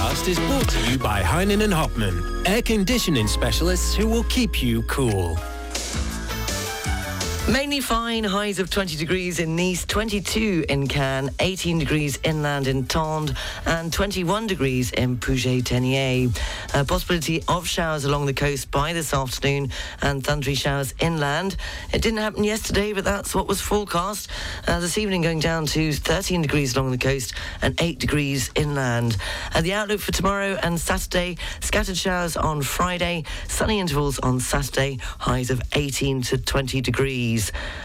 podcast is brought to you by Heinen and Hopman, air conditioning specialists who will keep you cool. Mainly fine, highs of 20 degrees in Nice, 22 in Cannes, 18 degrees inland in Tende, and 21 degrees in Puget-Théniers. A possibility of showers along the coast by this afternoon and thundery showers inland. It didn't happen yesterday, but that's what was forecast. Uh, this evening going down to 13 degrees along the coast and 8 degrees inland. And the outlook for tomorrow and Saturday, scattered showers on Friday, sunny intervals on Saturday, highs of 18 to 20 degrees.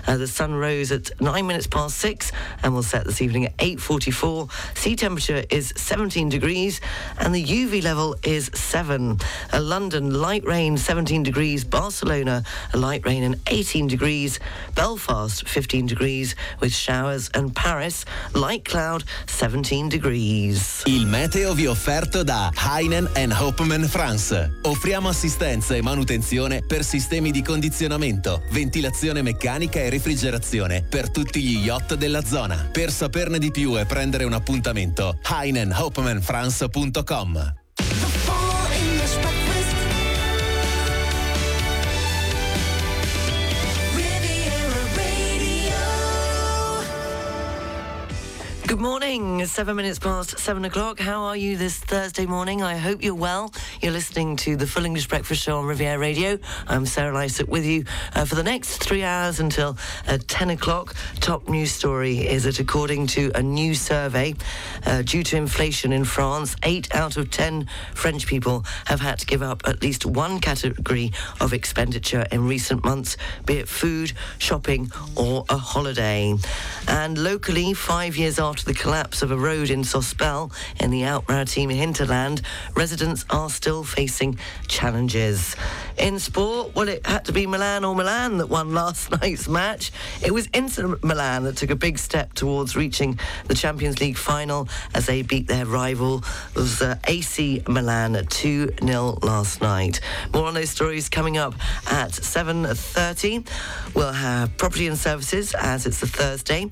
Uh, the sun rose at nine minutes past six and will set this evening at 8.44. Sea temperature is 17 degrees and the UV level is seven. Uh, London, light rain, 17 degrees. Barcelona, a light rain and 18 degrees. Belfast, 15 degrees with showers. And Paris, light cloud, 17 degrees. Il meteo vi offerto da Heinen and Hopman France. Offriamo assistenza e manutenzione per sistemi di condizionamento, ventilazione meccanica meccanica e refrigerazione per tutti gli yacht della zona. Per saperne di più e prendere un appuntamento, heinenhopmanfrance.com. 'Good morning. Seven minutes past seven o'clock. How are you this Thursday morning? I hope you're well. You're listening to the Full English Breakfast Show on Riviera Radio. I'm Sarah Lysett with you uh, for the next three hours until uh, 10 o'clock. Top news story is that according to a new survey, uh, due to inflation in France, eight out of 10 French people have had to give up at least one category of expenditure in recent months, be it food, shopping, or a holiday. And locally, five years after the collapse of a road in Sospel in the Alpes-Maritimes hinterland, residents are still facing challenges. In sport, well, it had to be Milan or Milan that won last night's match. It was Inter Milan that took a big step towards reaching the Champions League final as they beat their rival, it was uh, AC Milan 2-0 last night. More on those stories coming up at 7.30. We'll have property and services as it's a Thursday.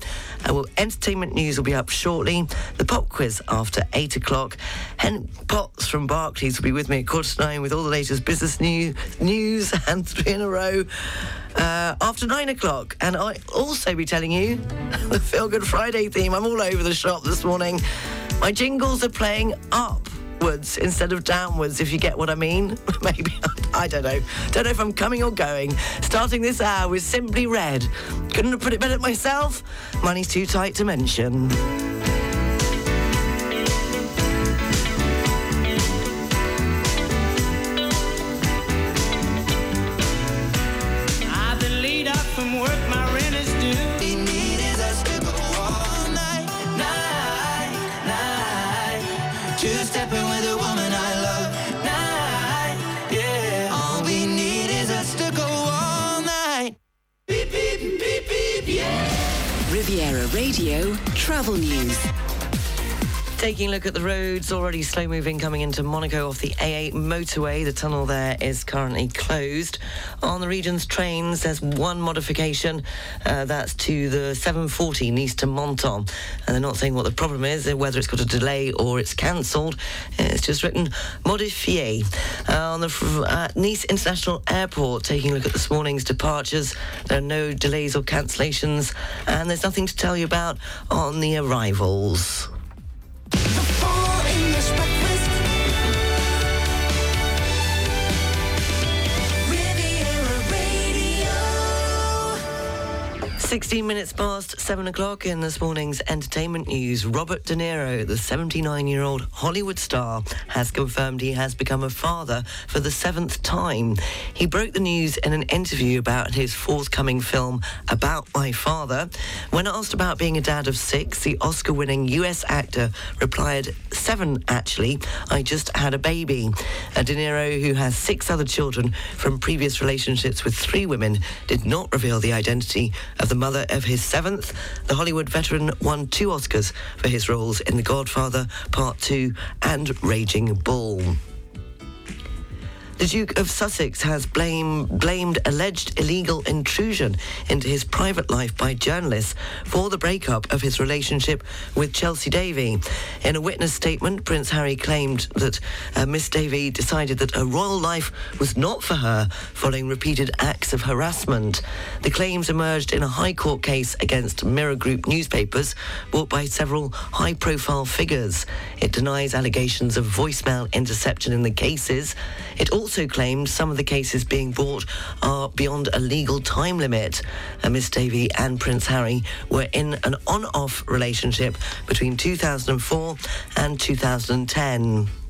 Uh, well, entertainment news will be up shortly. The pop quiz after 8 o'clock. Hen Potts from Barclays will be with me at quarter to nine with all the latest business news, news and three in a row uh, after 9 o'clock. And I'll also be telling you the Feel Good Friday theme. I'm all over the shop this morning. My jingles are playing upwards instead of downwards, if you get what I mean. Maybe, I don't know. Don't know if I'm coming or going. Starting this hour with Simply Red. Couldn't have put it better myself. Money's too tight to mention. Taking a look at the roads, already slow moving coming into Monaco off the A8 motorway. The tunnel there is currently closed. On the region's trains, there's one modification. Uh, that's to the 740 Nice to Menton. And they're not saying what the problem is, uh, whether it's got a delay or it's cancelled. It's just written modifié. Uh, on the at Nice International Airport, taking a look at this morning's departures, there are no delays or cancellations, and there's nothing to tell you about on the arrivals the 16 minutes past 7 o'clock in this morning's entertainment news. Robert De Niro, the 79 year old Hollywood star, has confirmed he has become a father for the seventh time. He broke the news in an interview about his forthcoming film, About My Father. When asked about being a dad of six, the Oscar winning US actor replied, Seven, actually. I just had a baby. Uh, De Niro, who has six other children from previous relationships with three women, did not reveal the identity of the mother of his seventh. The Hollywood veteran won two Oscars for his roles in The Godfather Part 2 and Raging Bull. The Duke of Sussex has blame, blamed alleged illegal intrusion into his private life by journalists for the breakup of his relationship with Chelsea Davy. In a witness statement, Prince Harry claimed that uh, Miss Davy decided that a royal life was not for her following repeated acts of harassment. The claims emerged in a High Court case against Mirror Group newspapers brought by several high profile figures. It denies allegations of voicemail interception in the cases. It also claimed some of the cases being brought are beyond a legal time limit. And Miss Davy and Prince Harry were in an on off relationship between 2004 and 2010.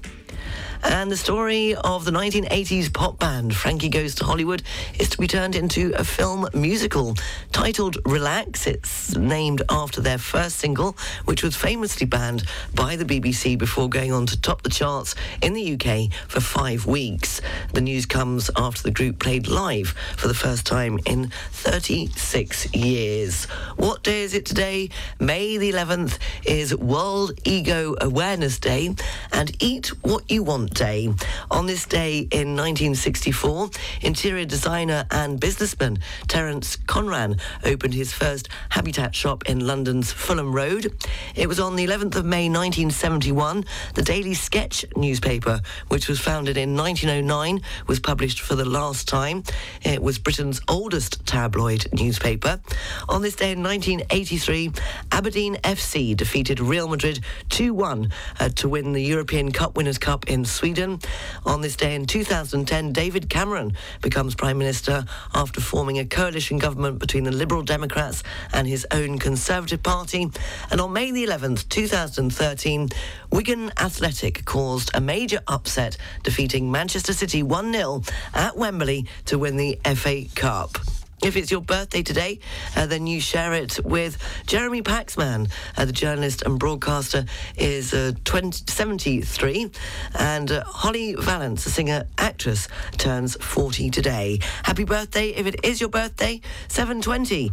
And the story of the 1980s pop band Frankie Goes to Hollywood is to be turned into a film musical titled Relax. It's named after their first single, which was famously banned by the BBC before going on to top the charts in the UK for five weeks. The news comes after the group played live for the first time in 36 years. What day is it today? May the 11th is World Ego Awareness Day and Eat What You Want Day. On this day in 1964, interior designer and businessman Terence Conran opened his first Habitat shop in London's Fulham Road. It was on the 11th of May 1971, the Daily Sketch newspaper, which was founded in 1909, was published for the last time. It was Britain's oldest tabloid newspaper. On this day in 1983, Aberdeen FC defeated Real Madrid 2-1 uh, to win the European Cup Winners' Cup in Sweden. On this day in 2010, David Cameron becomes Prime Minister after forming a coalition government between the Liberal Democrats and his own Conservative Party. And on May the 11th, 2013, Wigan Athletic caused a major upset, defeating Manchester City 1 0 at Wembley to win the FA Cup. If it's your birthday today, uh, then you share it with Jeremy Paxman. Uh, the journalist and broadcaster is uh, 20, 73. And uh, Holly Valance, the singer actress, turns 40 today. Happy birthday if it is your birthday, 720.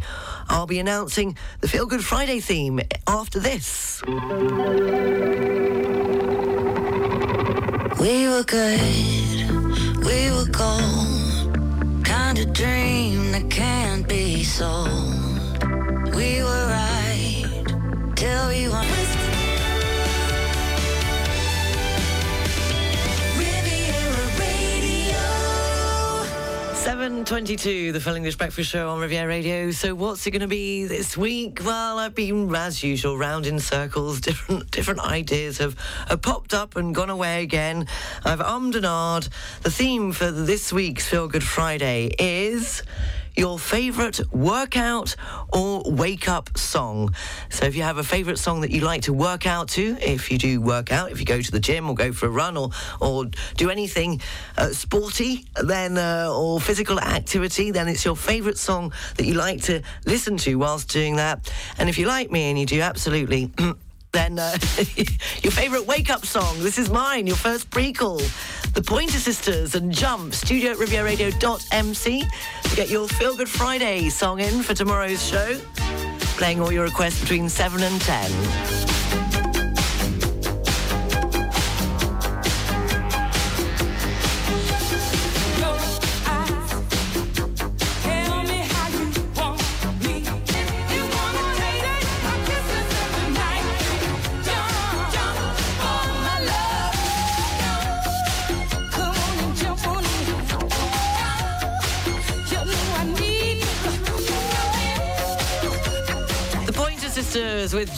I'll be announcing the Feel Good Friday theme after this. We were good, we were gold. Kind of dream that can't be sold. We were right till we weren't. 7.22, the Full English Breakfast Show on Riviera Radio. So what's it going to be this week? Well, I've been, as usual, round in circles. Different different ideas have, have popped up and gone away again. I've ummed and ahed. The theme for this week's Feel Good Friday is your favourite workout or wake up song. So if you have a favourite song that you like to work out to, if you do work out, if you go to the gym or go for a run or, or do anything uh, sporty, then uh, or physical activity, then it's your favourite song that you like to listen to whilst doing that. And if you like me and you do absolutely then uh, your favourite wake up song. This is mine, your first prequel. The Pointer Sisters and Jump, studio at rivieradio.mc to get your Feel Good Friday song in for tomorrow's show. Playing all your requests between 7 and 10.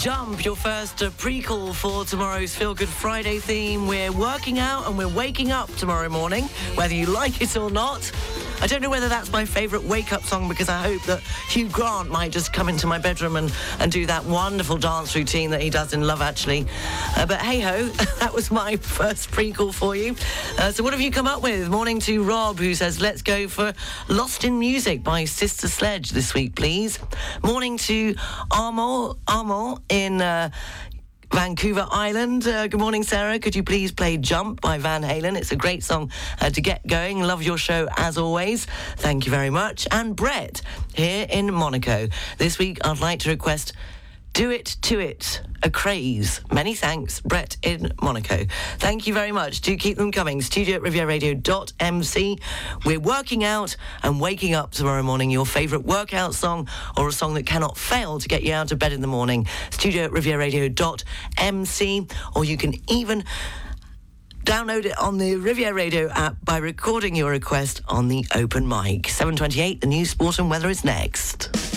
Jump, your first prequel for tomorrow's Feel Good Friday theme. We're working out and we're waking up tomorrow morning, whether you like it or not. I don't know whether that's my favourite wake up song because I hope that Hugh Grant might just come into my bedroom and, and do that wonderful dance routine that he does in Love Actually. Uh, but hey ho, that was my first prequel for you. Uh, so, what have you come up with? Morning to Rob, who says, let's go for Lost in Music by Sister Sledge this week, please. Morning to Armor, Armor in. Uh, Vancouver Island. Uh, good morning, Sarah. Could you please play Jump by Van Halen? It's a great song uh, to get going. Love your show as always. Thank you very much. And Brett here in Monaco. This week, I'd like to request Do it to it. Acraze. Many thanks, Brett in Monaco. Thank you very much. Do keep them coming. Studio at rivieradio.mc. We're working out and waking up tomorrow morning. Your favourite workout song or a song that cannot fail to get you out of bed in the morning. Studio at rivieradio.mc. Or you can even Download it on the Riviera Radio app by recording your request on the open mic. 728, the news, sport and weather is next.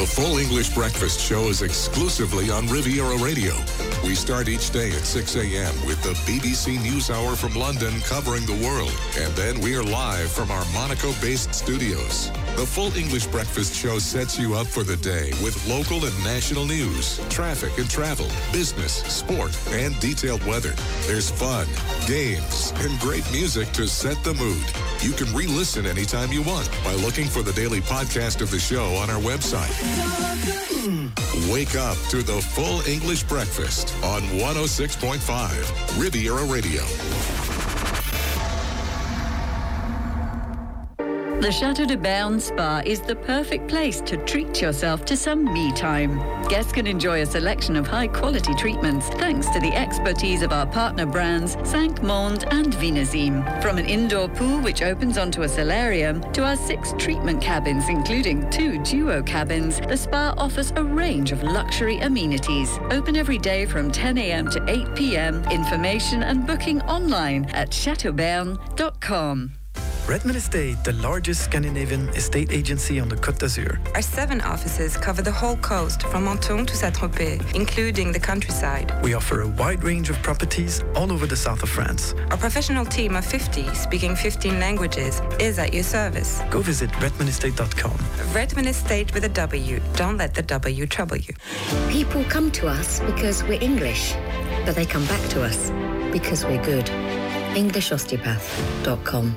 The full English breakfast show is exclusively on Riviera Radio. We start each day at 6 a.m. with the BBC News Hour from London covering the world. And then we are live from our Monaco based studios. The full English breakfast show sets you up for the day with local and national news, traffic and travel, business, sport, and detailed weather. There's fun, games, and great music to set the mood. You can re listen anytime you want by looking for the daily podcast of the show on our website. Wake up to the full English breakfast on 106.5 Riviera Radio. The Chateau de Bern Spa is the perfect place to treat yourself to some me time. Guests can enjoy a selection of high quality treatments thanks to the expertise of our partner brands Cinq Monde and Vinazim. From an indoor pool which opens onto a solarium to our six treatment cabins, including two duo cabins, the spa offers a range of luxury amenities. Open every day from 10 a.m. to 8 p.m. Information and booking online at chateaubern.com. Redmond Estate, the largest Scandinavian estate agency on the Côte d'Azur. Our seven offices cover the whole coast, from Menton to Saint-Tropez, including the countryside. We offer a wide range of properties all over the south of France. Our professional team of 50, speaking 15 languages, is at your service. Go visit redmondestate.com. Redmond Estate with a W. Don't let the W trouble you. People come to us because we're English, but they come back to us because we're good. EnglishOsteopath.com.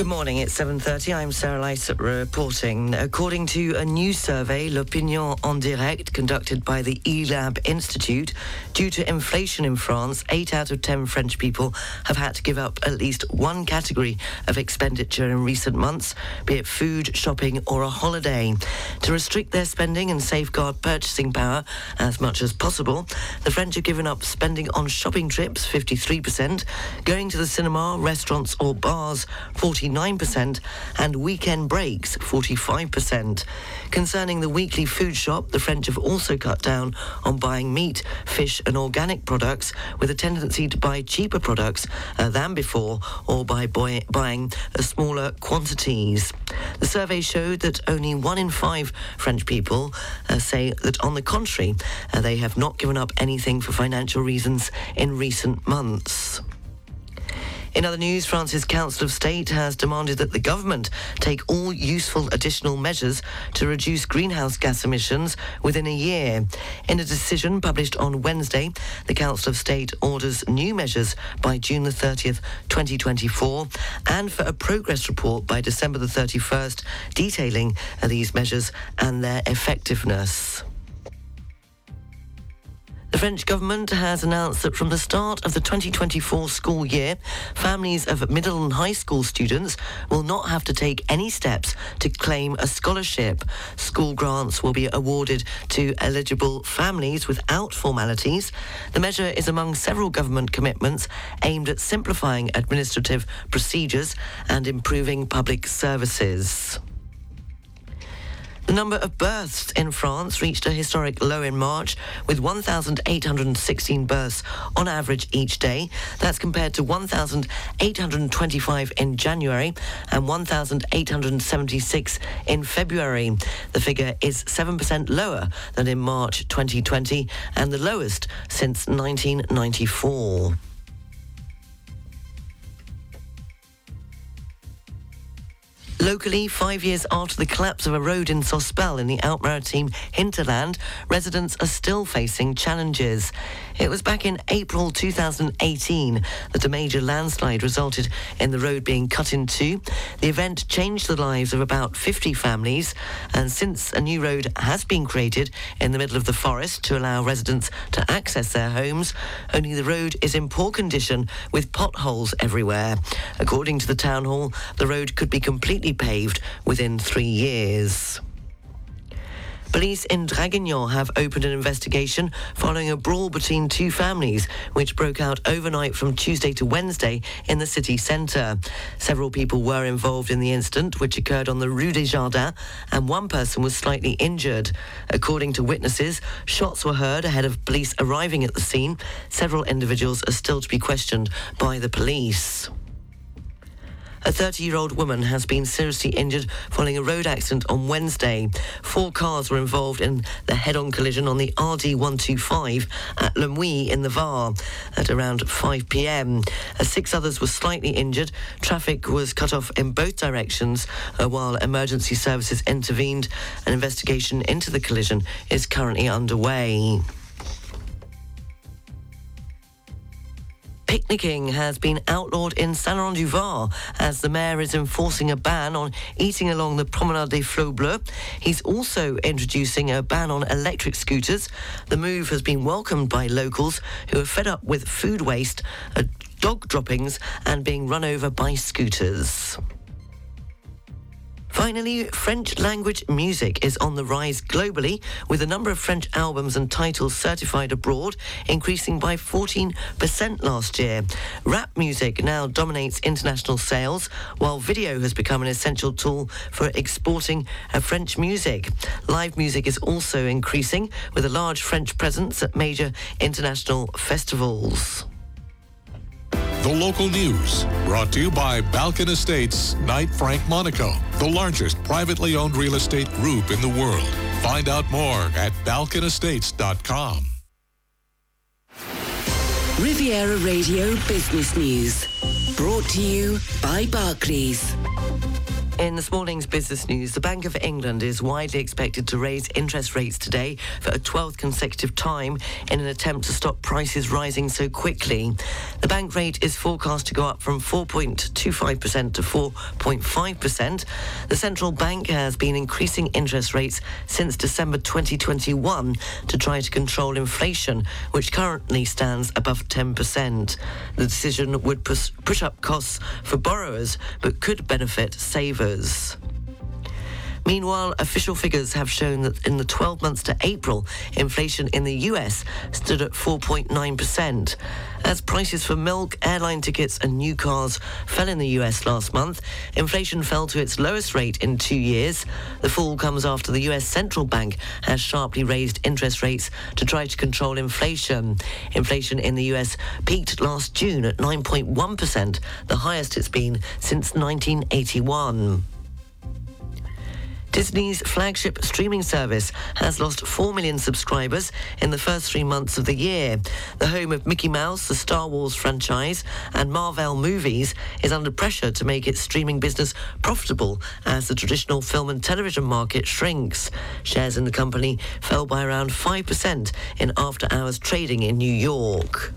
Good morning, it's 7.30. I'm Sarah Lysett reporting. According to a new survey, L'Opinion en Direct, conducted by the Elabe Institute, due to inflation in France, 8 out of 10 French people have had to give up at least one category of expenditure in recent months, be it food, shopping or a holiday. To restrict their spending and safeguard purchasing power as much as possible, the French have given up spending on shopping trips, 53%, going to the cinema, restaurants or bars, 49 9% and weekend breaks 45%. Concerning the weekly food shop, the French have also cut down on buying meat, fish and organic products with a tendency to buy cheaper products uh, than before or by boy- buying uh, smaller quantities. The survey showed that only one in five French people uh, say that on the contrary, uh, they have not given up anything for financial reasons in recent months. In other news, France's Council of State has demanded that the government take all useful additional measures to reduce greenhouse gas emissions within a year. In a decision published on Wednesday, the Council of State orders new measures by June the 30th, 2024, and for a progress report by December the 31st detailing these measures and their effectiveness. The French government has announced that from the start of the 2024 school year, families of middle and high school students will not have to take any steps to claim a scholarship. School grants will be awarded to eligible families without formalities. The measure is among several government commitments aimed at simplifying administrative procedures and improving public services. The number of births in France reached a historic low in March, with 1,816 births on average each day. That's compared to 1,825 in January and 1,876 in February. The figure is 7% lower than in March 2020 and the lowest since 1994. Locally, five years after the collapse of a road in Sospel in the Alpes-Maritimes hinterland, residents are still facing challenges. It was back in April 2018 that a major landslide resulted in the road being cut in two. The event changed the lives of about 50 families, and since a new road has been created in the middle of the forest to allow residents to access their homes, only the road is in poor condition with potholes everywhere. According to the town hall, the road could be completely paved within three years. Police in Draguignan have opened an investigation following a brawl between two families, which broke out overnight from Tuesday to Wednesday in the city centre. Several people were involved in the incident, which occurred on the Rue des Jardins, and one person was slightly injured. According to witnesses, shots were heard ahead of police arriving at the scene. Several individuals are still to be questioned by the police. A 30 year old woman has been seriously injured following a road accident on Wednesday. Four cars were involved in the head on collision on the RD 125 at Le Muy in the Var at around 5 pm. Uh, six others were slightly injured. Traffic was cut off in both directions uh, while emergency services intervened. An investigation into the collision is currently underway. Picnicking has been outlawed in Saint-Laurent-du-Var as the mayor is enforcing a ban on eating along the Promenade des Flots Bleus. He's also introducing a ban on electric scooters. The move has been welcomed by locals who are fed up with food waste, uh, dog droppings, and being run over by scooters. Finally, French language music is on the rise globally, with the number of French albums and titles certified abroad increasing by 14% last year. Rap music now dominates international sales, while video has become an essential tool for exporting French music. Live music is also increasing, with a large French presence at major international festivals. The local news brought to you by Balkan Estates Knight Frank Monaco, the largest privately owned real estate group in the world. Find out more at balkanestates.com. Riviera Radio Business News. Brought to you by Barclays. In this morning's business news, the Bank of England is widely expected to raise interest rates today for a 12th consecutive time in an attempt to stop prices rising so quickly. The bank rate is forecast to go up from 4.25% to 4.5%. The central bank has been increasing interest rates since December 2021 to try to control inflation, which currently stands above 10%. The decision would push, up costs for borrowers but could benefit savers. Rivers. Meanwhile, official figures have shown that in the 12 months to April, inflation in the US stood at 4.9%. As prices for milk, airline tickets, and new cars fell in the US last month, inflation fell to its lowest rate in two years. The fall comes after the US central bank has sharply raised interest rates to try to control inflation. Inflation in the US peaked last June at 9.1%, the highest it's been since 1981. Disney's flagship streaming service has lost 4 million subscribers in the first three months of the year. The home of Mickey Mouse, the Star Wars franchise, and Marvel movies is under pressure to make its streaming business profitable as the traditional film and television market shrinks. Shares in the company fell by around 5% in after hours trading in New York.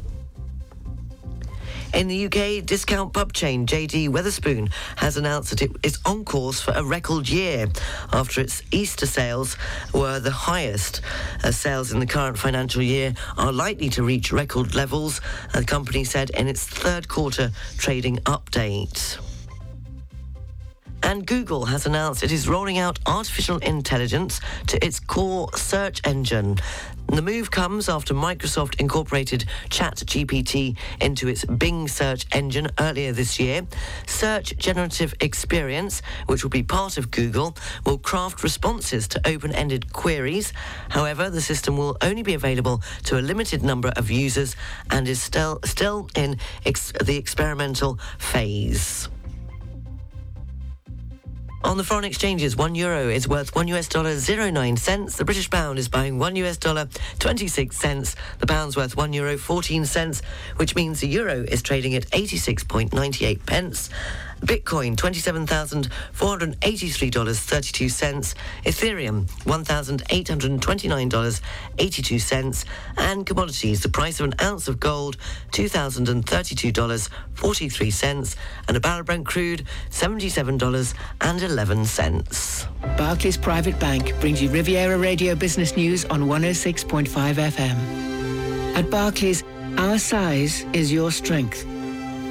In the UK, discount pub chain JD Wetherspoon has announced that it is on course for a record year after its Easter sales were the highest. As sales in the current financial year are likely to reach record levels, the company said in its third quarter trading update. And Google has announced it is rolling out artificial intelligence to its core search engine. The move comes after Microsoft incorporated ChatGPT into its Bing search engine earlier this year. Search Generative Experience, which will be part of Google, will craft responses to open-ended queries. However, the system will only be available to a limited number of users and is still still in ex- the experimental phase. On the foreign exchanges, one euro is worth one US dollar 09 cents. The British pound is buying one US dollar 26 cents. The pound's worth one euro 14 cents, which means the euro is trading at 86.98 pence. Bitcoin, $27,483.32. Ethereum, $1,829.82. And commodities, the price of an ounce of gold, $2,032.43. And a barrel of Brent crude, $77.11. Barclays Private Bank brings you Riviera Radio Business News on 106.5 FM. At Barclays, our size is your strength.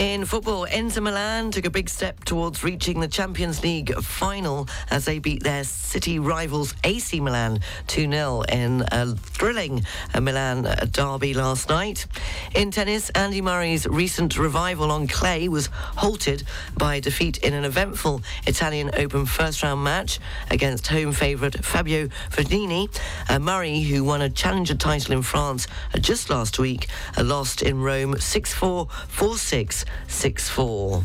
In football, Inter Milan took a big step towards reaching the Champions League final as they beat their city rivals AC Milan 2-0 in a thrilling Milan derby last night. In tennis, Andy Murray's recent revival on clay was halted by defeat in an eventful Italian Open first-round match against home favourite Fabio Fognini. Uh, Murray, who won a challenger title in France uh, just last week, uh, lost in Rome 6-4, 4-6, 6-4.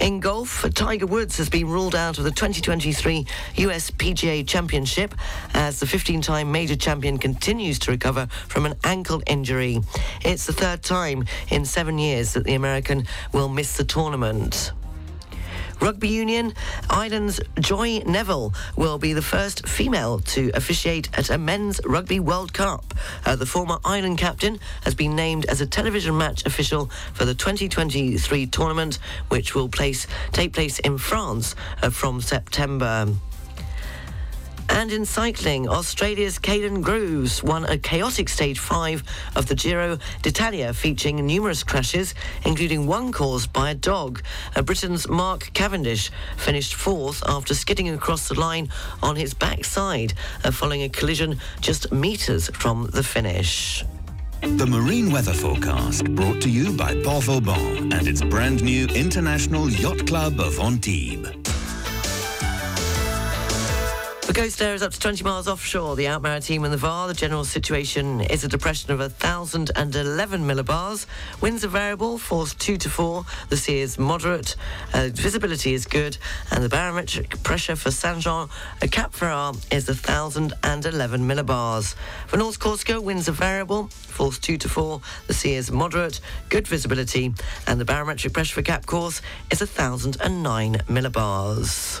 In golf, Tiger Woods has been ruled out of the 2023 US PGA Championship as the 15-time major champion continues to recover from an ankle injury. It's the third time in seven years that the American will miss the tournament. Rugby Union, Ireland's Joy Neville will be the first female to officiate at a men's Rugby World Cup. Uh, the former Ireland captain has been named as a television match official for the 2023 tournament, which will place, take place in France uh, from September. And in cycling, Australia's Kaden Groves won a chaotic stage five of the Giro d'Italia, featuring numerous crashes, including one caused by a dog. Uh, Britain's Mark Cavendish finished fourth after skidding across the line on his backside, uh, following a collision just metres from the finish. The marine weather forecast brought to you by Port Vauban and its brand new International Yacht Club of Antibes. The coast area is up to 20 miles offshore. The out maritime and the VAR. The general situation is a depression of 1,011 millibars. Winds are variable, force 2 to 4. The sea is moderate. Uh, visibility is good. And the barometric pressure for Saint Jean Cap Ferrat is 1,011 millibars. For North Corsica, winds are variable, force 2 to 4. The sea is moderate, good visibility. And the barometric pressure for Cap Corse is 1,009 millibars.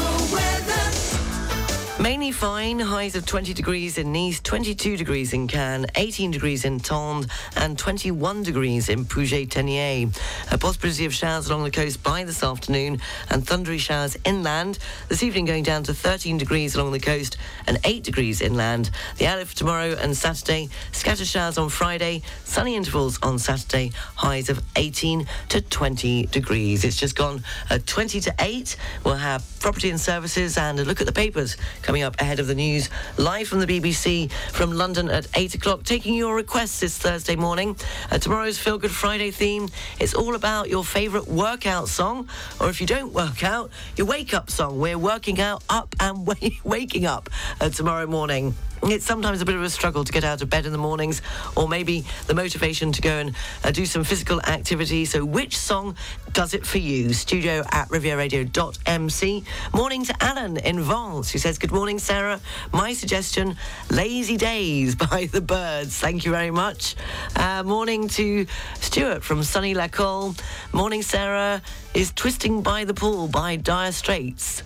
Mainly fine, highs of 20 degrees in Nice, 22 degrees in Cannes, 18 degrees in Tende, and 21 degrees in Puget-Théniers. A possibility of showers along the coast by this afternoon and thundery showers inland. This evening going down to 13 degrees along the coast and 8 degrees inland. The outlook for tomorrow and Saturday, scattered showers on Friday, sunny intervals on Saturday, highs of 18 to 20 degrees. It's just gone uh, 20 to 8. We'll have property and services and a look at the papers coming up ahead of the news, live from the BBC from London at 8 o'clock, taking your requests this Thursday morning. Uh, tomorrow's Feel Good Friday theme, it's all about your favourite workout song, or if you don't work out, your wake up song. We're working out up and wa- waking up uh, tomorrow morning. It's sometimes a bit of a struggle to get out of bed in the mornings, or maybe the motivation to go and uh, do some physical activity. So, which song does it for you? Studio at rivieradio.mc. Morning to Alan in Vence, who says, Good morning, Sarah. My suggestion, Lazy Days by the Byrds. Thank you very much. Uh, morning to Stuart from Sunny Lacole. Morning, Sarah. Is Twisting by the Pool by Dire Straits.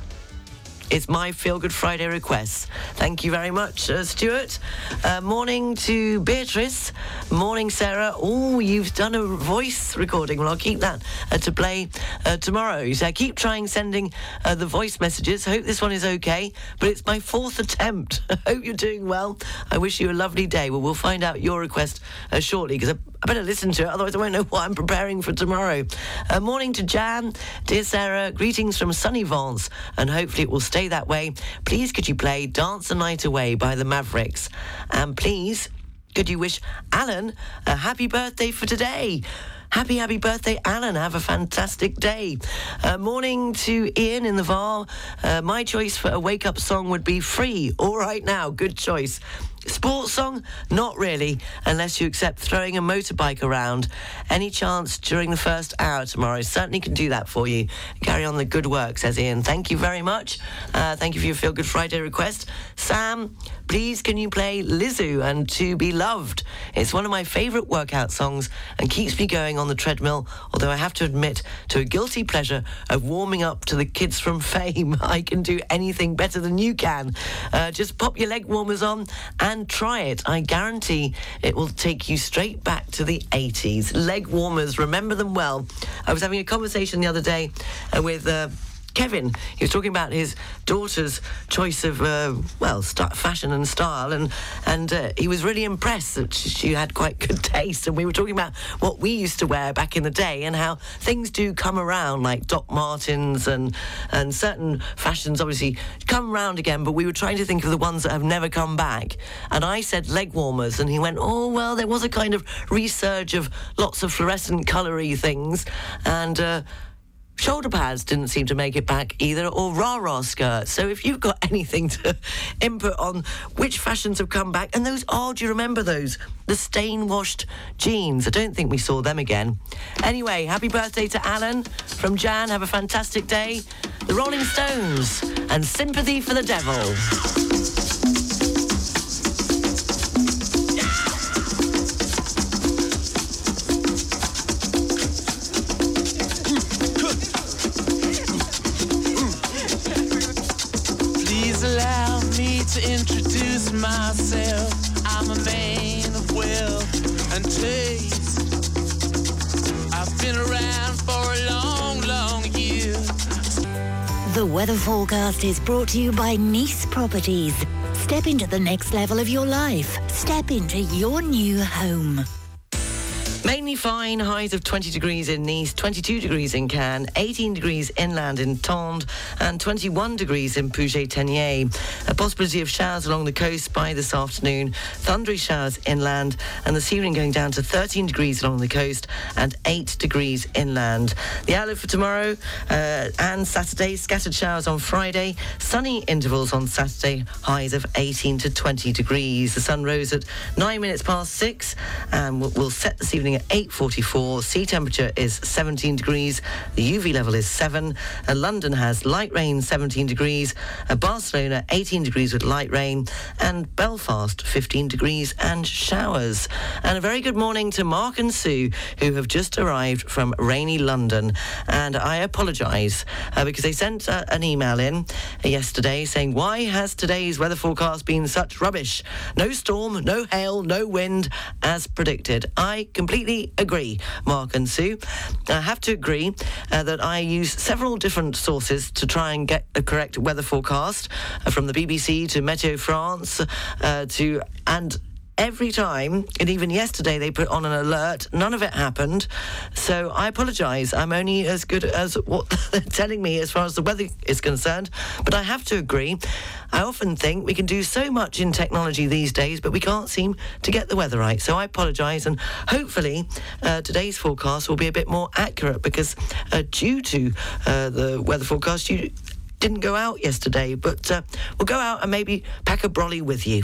It's my Feel Good Friday request. Thank you very much, uh, Stuart. Uh, morning to Beatrice. Morning, Sarah. Oh, you've done a voice recording. Well, I'll keep that uh, to play uh, tomorrow. So keep trying sending uh, the voice messages. Hope this one is okay, but it's my fourth attempt. Hope you're doing well. I wish you a lovely day. Well, we'll find out your request uh, shortly because I, I better listen to it, otherwise I won't know what I'm preparing for tomorrow. Morning to Jan. Dear Sarah, greetings from sunny Vence, and hopefully it will stay that way. Please could you play Dance the Night Away by the Mavericks? And please, could you wish Alan a happy birthday for today? Happy, happy birthday, Alan. Have a fantastic day. Uh, morning to Ian in the Var. Uh, my choice for a wake up song would be Free. All right now. Good choice. Sports song? Not really, unless you accept throwing a motorbike around. Any chance during the first hour tomorrow? Certainly can do that for you. Carry on the good work, says Ian. Thank you very much. Uh, thank you for your Feel Good Friday request. Sam, please can you play Lizzo and To Be Loved? It's one of my favourite workout songs and keeps me going on the treadmill, although I have to admit to a guilty pleasure of warming up to the kids from fame. I can do anything better than you can. Uh, just pop your leg warmers on and try it. I guarantee it will take you straight back to the 80s. Leg warmers, remember them well. I was having a conversation the other day uh, with. Uh, Kevin, he was talking about his daughter's choice of uh, well, st- fashion and style, and and uh, he was really impressed that she, had quite good taste. And we were talking about what we used to wear back in the day and how things do come around, like Doc Martens and and certain fashions obviously come around again. But we were trying to think of the ones that have never come back. And I said leg warmers, and he went, "Oh well, there was a kind of resurge of lots of fluorescent colory things, and." Uh, Shoulder pads didn't seem to make it back either, or rah rah skirts. So if you've got anything to input on which fashions have come back, and those, oh, do you remember those? The stain washed jeans. I don't think we saw them again. Anyway, happy birthday to Alan from Jan. Have a fantastic day. The Rolling Stones and Sympathy for the Devil. To introduce myself. I'm a man of wealth and taste. I've been around for a long, long year. The weather forecast is brought to you by Nice Properties. Step into the next level of your life. Step into your new home. Mainly fine, highs of 20 degrees in Nice, 22 degrees in Cannes, 18 degrees inland in Tende, and 21 degrees in Puget-Théniers. A possibility of showers along the coast by this afternoon, thundery showers inland, and this evening going down to 13 degrees along the coast and 8 degrees inland. The outlook for tomorrow uh, and Saturday, scattered showers on Friday, sunny intervals on Saturday, highs of 18 to 20 degrees. The sun rose at 9 minutes past 6 and will set this evening at 8.44. Sea temperature is 17 degrees. The UV level is 7. Uh, London has light rain, 17 degrees. Uh, Barcelona, 18 degrees with light rain. And Belfast, 15 degrees and showers. And a very good morning to Mark and Sue, who have just arrived from rainy London. And I apologise uh, because they sent uh, an email in yesterday saying, Why has today's weather forecast been such rubbish? No storm, no hail, no wind, as predicted. I completely agree, Mark and Sue. I have to agree uh, that I use several different sources to try and get the correct weather forecast, uh, from the BBC to Meteo France uh, to and every time, and even yesterday they put on an alert. None of it happened. So I apologise. I'm only as good as what they're telling me as far as the weather is concerned. But I have to agree. I often think we can do so much in technology these days, but we can't seem to get the weather right. So I apologise, and hopefully uh, today's forecast will be a bit more accurate because uh, due to uh, the weather forecast, you didn't go out yesterday, but uh, we'll go out and maybe pack a brolly with you.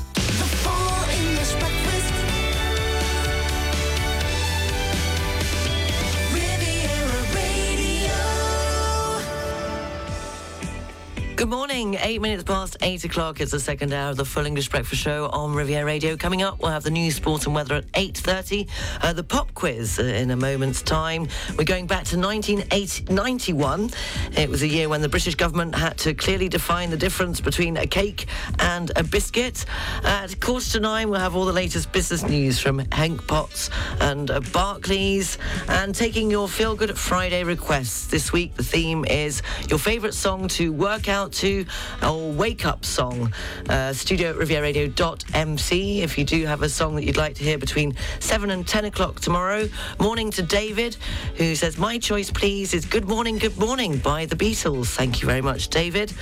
Good morning. Eight minutes past eight o'clock. It's the second hour of the Full English Breakfast Show on Riviera Radio. Coming up, we'll have the news, sport, and weather at eight thirty. Uh, the pop quiz uh, in a moment's time. We're going back to 1991. It was a year when the British government had to clearly define the difference between a cake and a biscuit. At quarter to nine, we'll have all the latest business news from Hank Potts and uh, Barclays. And taking your Feel Good Friday requests this week, the theme is your favourite song to work out to or wake up song. Uh, studio at rivieradio.mc if you do have a song that you'd like to hear between 7 and 10 o'clock tomorrow. Morning to David, who says, My choice, please, is Good Morning, Good Morning by the Beatles. Thank you very much, David.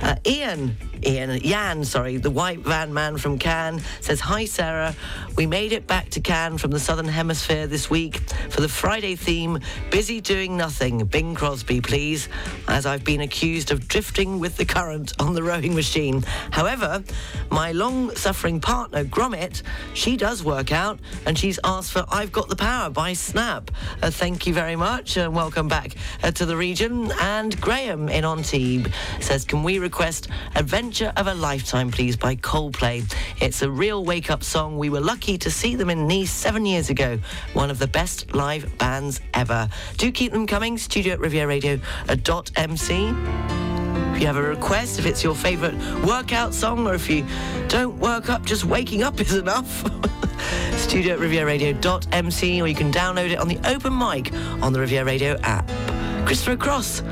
Uh, Ian, Ian, Jan, sorry, the white van man from Cannes says, Hi, Sarah. We made it back to Cannes from the Southern Hemisphere this week for the Friday theme, Busy Doing Nothing. Bing Crosby, please, as I've been accused of drifting with the current on the rowing machine. However, my long suffering partner, Gromit, she does work out and she's asked for I've Got the Power by Snap. Uh, thank you very much and welcome back uh, to the region. And Graham in Antibes says, Can we request Adventure of a Lifetime, please, by Coldplay? It's a real wake up song. We were lucky to see them in Nice seven years ago. One of the best live bands ever. Do keep them coming. Studio at rivieradio.mc. If you have a request, if it's your favourite workout song, or if you don't work up, just waking up is enough. Studio at rivieradio.mc, or you can download it on the open mic on the Riviera Radio app. Christopher Cross.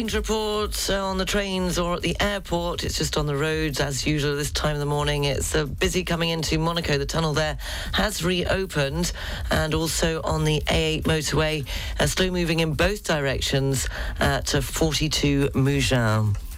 Nothing to report uh, on the trains or at the airport. It's just on the roads as usual this time of the morning. It's uh, busy coming into Monaco. The tunnel there has reopened, and also on the A8 motorway, uh, slow moving in both directions at uh, 42 Mougins.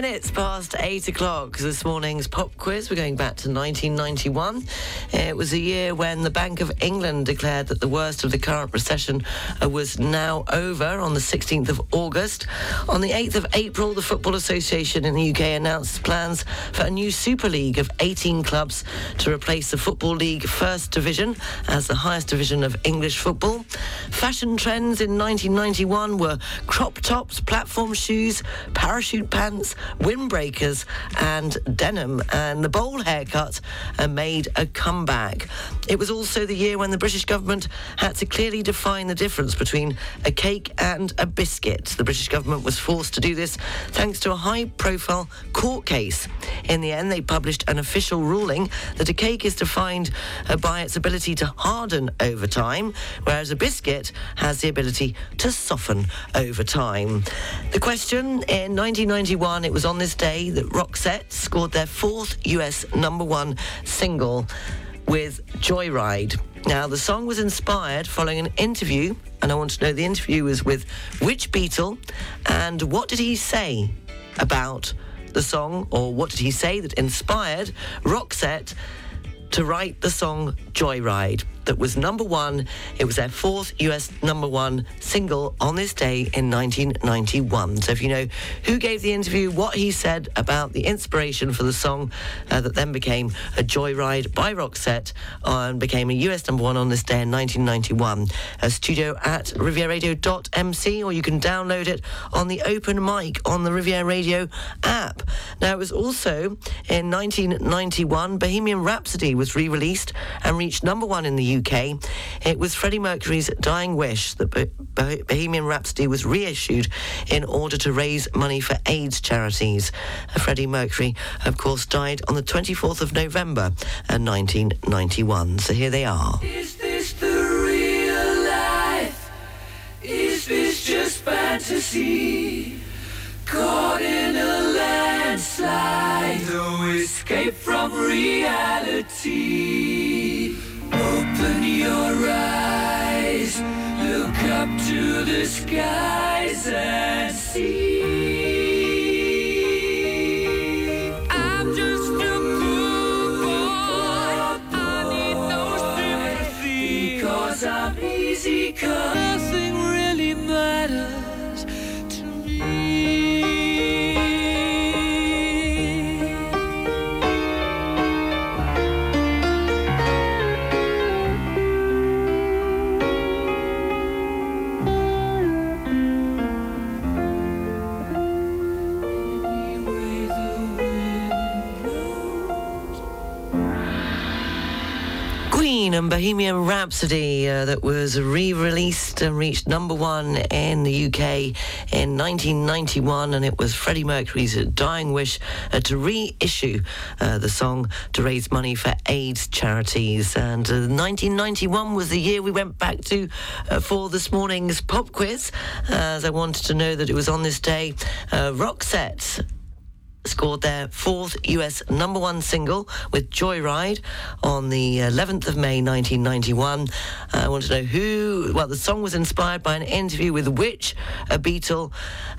Minutes past 8 o'clock. This morning's pop quiz, we're going back to 1991. It was a year when the Bank of England declared that the worst of the current recession uh, was now over on the 16th of August. On the 8th of April, the Football Association in the UK announced plans for a new Super League of 18 clubs to replace the Football League First Division as the highest division of English football. Fashion trends in 1991 were crop tops, platform shoes, parachute pants, windbreakers, and denim. And the bowl haircut made a comeback. It was also the year when the British government had to clearly define the difference between a cake and a biscuit. The British government was forced to do this thanks to a high profile court case. In the end, they published an official ruling that a cake is defined uh, by its ability to harden over time, whereas a biscuit has the ability to soften over time. The question in 1991, it was on this day that Roxette scored their fourth US number one single with Joyride. Now, the song was inspired following an interview, and I want to know the interview was with which Beatle, and what did he say about the song, or what did he say that inspired Roxette to write the song Joyride that was number one. It was their fourth US number one single on this day in 1991. So if you know who gave the interview, what he said about the inspiration for the song uh, that then became a Joyride by Roxette and became a US number one on this day in 1991. A studio at rivieradio.mc or you can download it on the open mic on the Riviera Radio app. Now it was also in 1991 Bohemian Rhapsody was re-released and reached number one in the UK. It was Freddie Mercury's dying wish that Bohemian Rhapsody was reissued in order to raise money for AIDS charities. Uh, Freddie Mercury, of course, died on the 24th of November uh, 1991. So here they are. Is this the real life? Is this just fantasy? Caught in a landslide, no escape from reality. Open your eyes, look up to the skies and see. Queen and Bohemian Rhapsody uh, that was re-released and reached number one in the UK in 1991 and it was Freddie Mercury's dying wish uh, to reissue uh, the song to raise money for AIDS charities. And 1991 was the year we went back to uh, for this morning's pop quiz as I wanted to know that it was on this day. Uh, Roxette scored their fourth US number one single with Joyride on the 11th of May 1991. I want to know who, well, the song was inspired by an interview with which a Beatle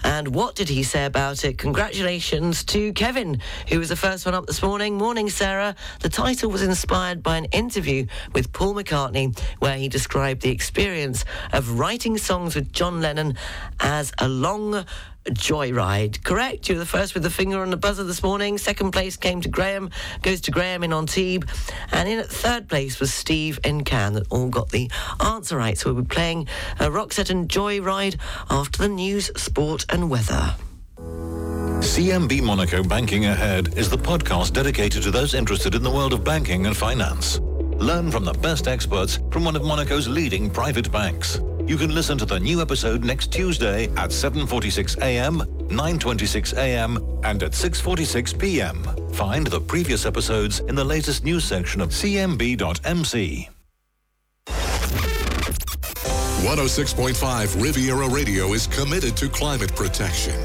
and what did he say about it? Congratulations to Kevin, who was the first one up this morning. Morning, Sarah. The title was inspired by an interview with Paul McCartney where he described the experience of writing songs with John Lennon as a long Joyride. Correct. You were the first with the finger on the buzzer this morning. Second place came to Graham, goes to Graham in Antibes. And in third place was Steve in Cannes that all got the answer right. So we'll be playing uh, Roxette and Joyride after the news, sport and weather. CMB Monaco Banking Ahead is the podcast dedicated to those interested in the world of banking and finance. Learn from the best experts from one of Monaco's leading private banks. You can listen to the new episode next Tuesday at 7:46 a.m., 9:26 a.m., and at 6:46 p.m. Find the previous episodes in the latest news section of cmb.mc. 106.5 Riviera Radio is committed to climate protection.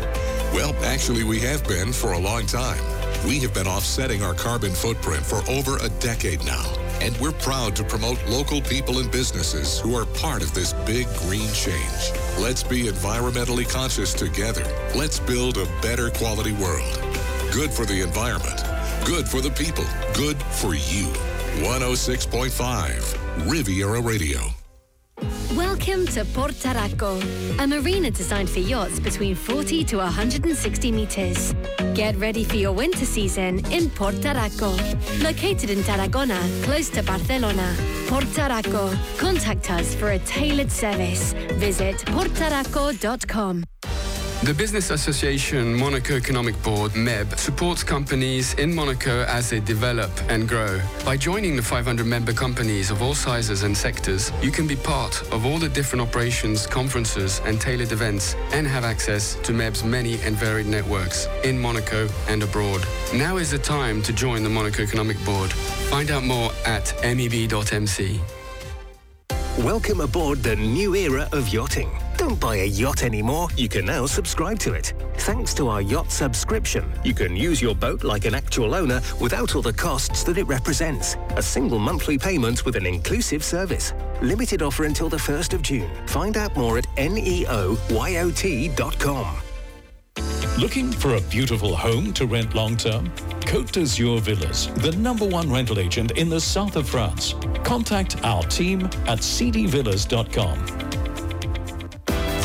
Well, actually, we have been for a long time. We have been offsetting our carbon footprint for over a decade now. And we're proud to promote local people and businesses who are part of this big green change. Let's be environmentally conscious together. Let's build a better quality world. Good for the environment. Good for the people. Good for you. 106.5 Riviera Radio. Welcome to Port Tarraco, a marina designed for yachts between 40 to 160 meters. Get ready for your winter season in Port Tarraco, located in Tarragona, close to Barcelona. Port Tarraco. Contact us for a tailored service. Visit porttarraco.com. The Business Association Monaco Economic Board, MEB, supports companies in Monaco as they develop and grow. By joining the 500 member companies of all sizes and sectors, you can be part of all the different operations, conferences, and tailored events and have access to MEB's many and varied networks in Monaco and abroad. Now is the time to join the Monaco Economic Board. Find out more at meb.mc. Welcome aboard the new era of yachting. Don't buy a yacht anymore, you can now subscribe to it. Thanks to our yacht subscription, you can use your boat like an actual owner without all the costs that it represents. A single monthly payment with an inclusive service. Limited offer until the 1st of June. Find out more at neoyot.com. Looking for a beautiful home to rent long term? Côte d'Azur Villas, the number one rental agent in the south of France. Contact our team at cdvillas.com.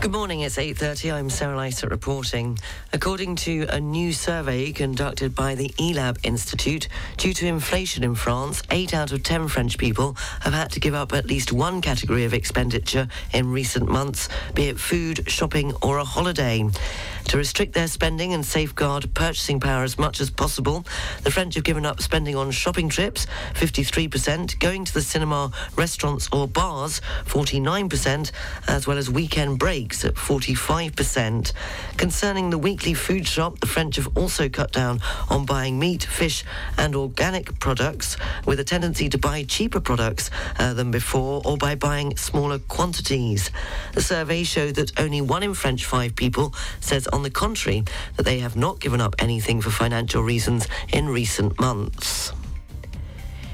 Good morning, it's 8.30. I'm Sarah Lysett reporting. According to a new survey conducted by the Elabe Institute, due to inflation in France, 8 out of 10 French people have had to give up at least one category of expenditure in recent months, be it food, shopping or a holiday. To restrict their spending and safeguard purchasing power as much as possible, the French have given up spending on shopping trips, 53%, going to the cinema, restaurants or bars, 49%, as well as weekend breaks at 45%. Concerning the weekly food shop, the French have also cut down on buying meat, fish and organic products, with a tendency to buy cheaper products uh, than before or by buying smaller quantities. The survey showed that only one in French five people says on the contrary that they have not given up anything for financial reasons in recent months.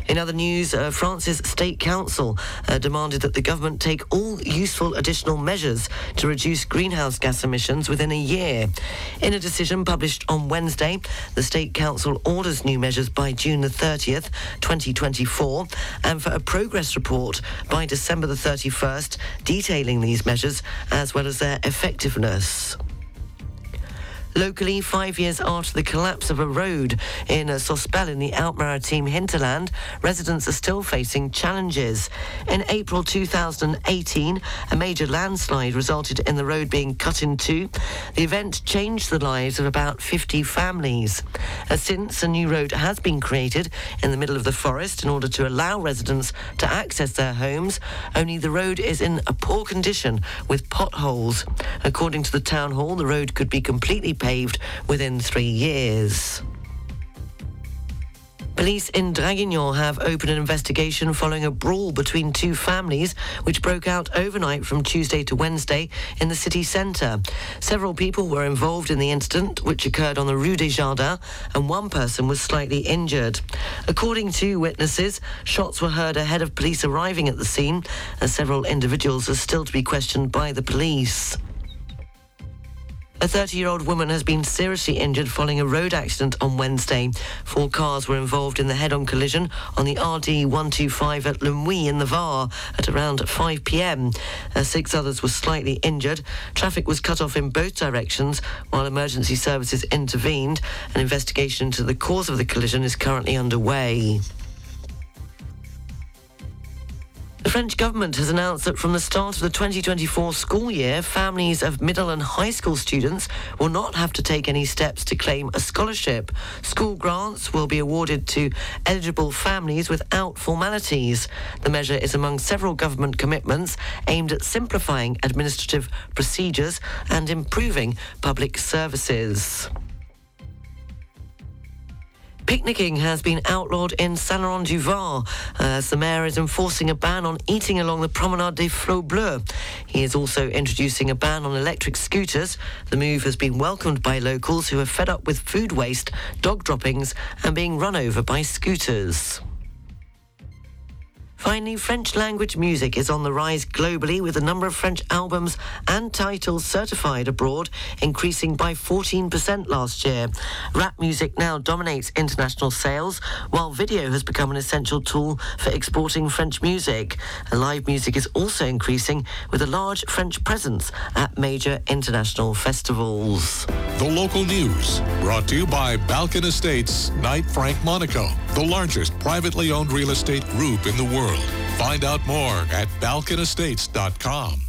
In other news, uh, France's State Council uh, demanded that the government take all useful additional measures to reduce greenhouse gas emissions within a year. In a decision published on Wednesday, the State Council orders new measures by June the 30th, 2024, and for a progress report by December the 31st, detailing these measures as well as their effectiveness. Locally, five years after the collapse of a road in uh, Sospel in the Alpes-Maritimes hinterland, residents are still facing challenges. In April 2018, a major landslide resulted in the road being cut in two. The event changed the lives of about 50 families. Uh, since, a new road has been created in the middle of the forest in order to allow residents to access their homes, only the road is in a poor condition with potholes. According to the town hall, the road could be completely paved within three years. Police in Draguignan have opened an investigation following a brawl between two families which broke out overnight from Tuesday to Wednesday in the city centre. Several people were involved in the incident, which occurred on the Rue des Jardins, and one person was slightly injured. According to witnesses, shots were heard ahead of police arriving at the scene, and several individuals are still to be questioned by the police. A 30 year old woman has been seriously injured following a road accident on Wednesday. Four cars were involved in the head on collision on the RD 125 at Le Muy in the Var at around 5 pm. Uh, six others were slightly injured. Traffic was cut off in both directions while emergency services intervened. An investigation into the cause of the collision is currently underway. The French government has announced that from the start of the 2024 school year, families of middle and high school students will not have to take any steps to claim a scholarship. School grants will be awarded to eligible families without formalities. The measure is among several government commitments aimed at simplifying administrative procedures and improving public services. Picnicking has been outlawed in Saint du Var uh, as the mayor is enforcing a ban on eating along the Promenade des Flots Bleus. He is also introducing a ban on electric scooters. The move has been welcomed by locals who are fed up with food waste, dog droppings, and being run over by scooters. Finally, French language music is on the rise globally with the number of French albums and titles certified abroad increasing by 14% last year. Rap music now dominates international sales, while video has become an essential tool for exporting French music. Live music is also increasing with a large French presence at major international festivals. The local news brought to you by Balkan Estates, Knight Frank Monaco, the largest privately owned real estate group in the world. Find out more at balkanestates.com.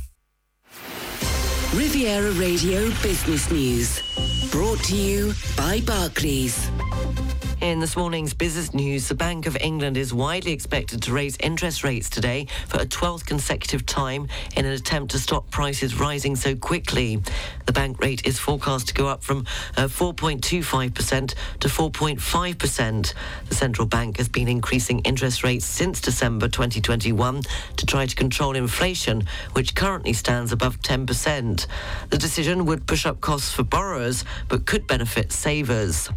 Riviera Radio Business News. Brought to you by Barclays. In this morning's business news, the Bank of England is widely expected to raise interest rates today for a 12th consecutive time in an attempt to stop prices rising so quickly. The bank rate is forecast to go up from uh, 4.25% to 4.5%. The central bank has been increasing interest rates since December 2021 to try to control inflation, which currently stands above 10%. The decision would push up costs for borrowers but could benefit savers.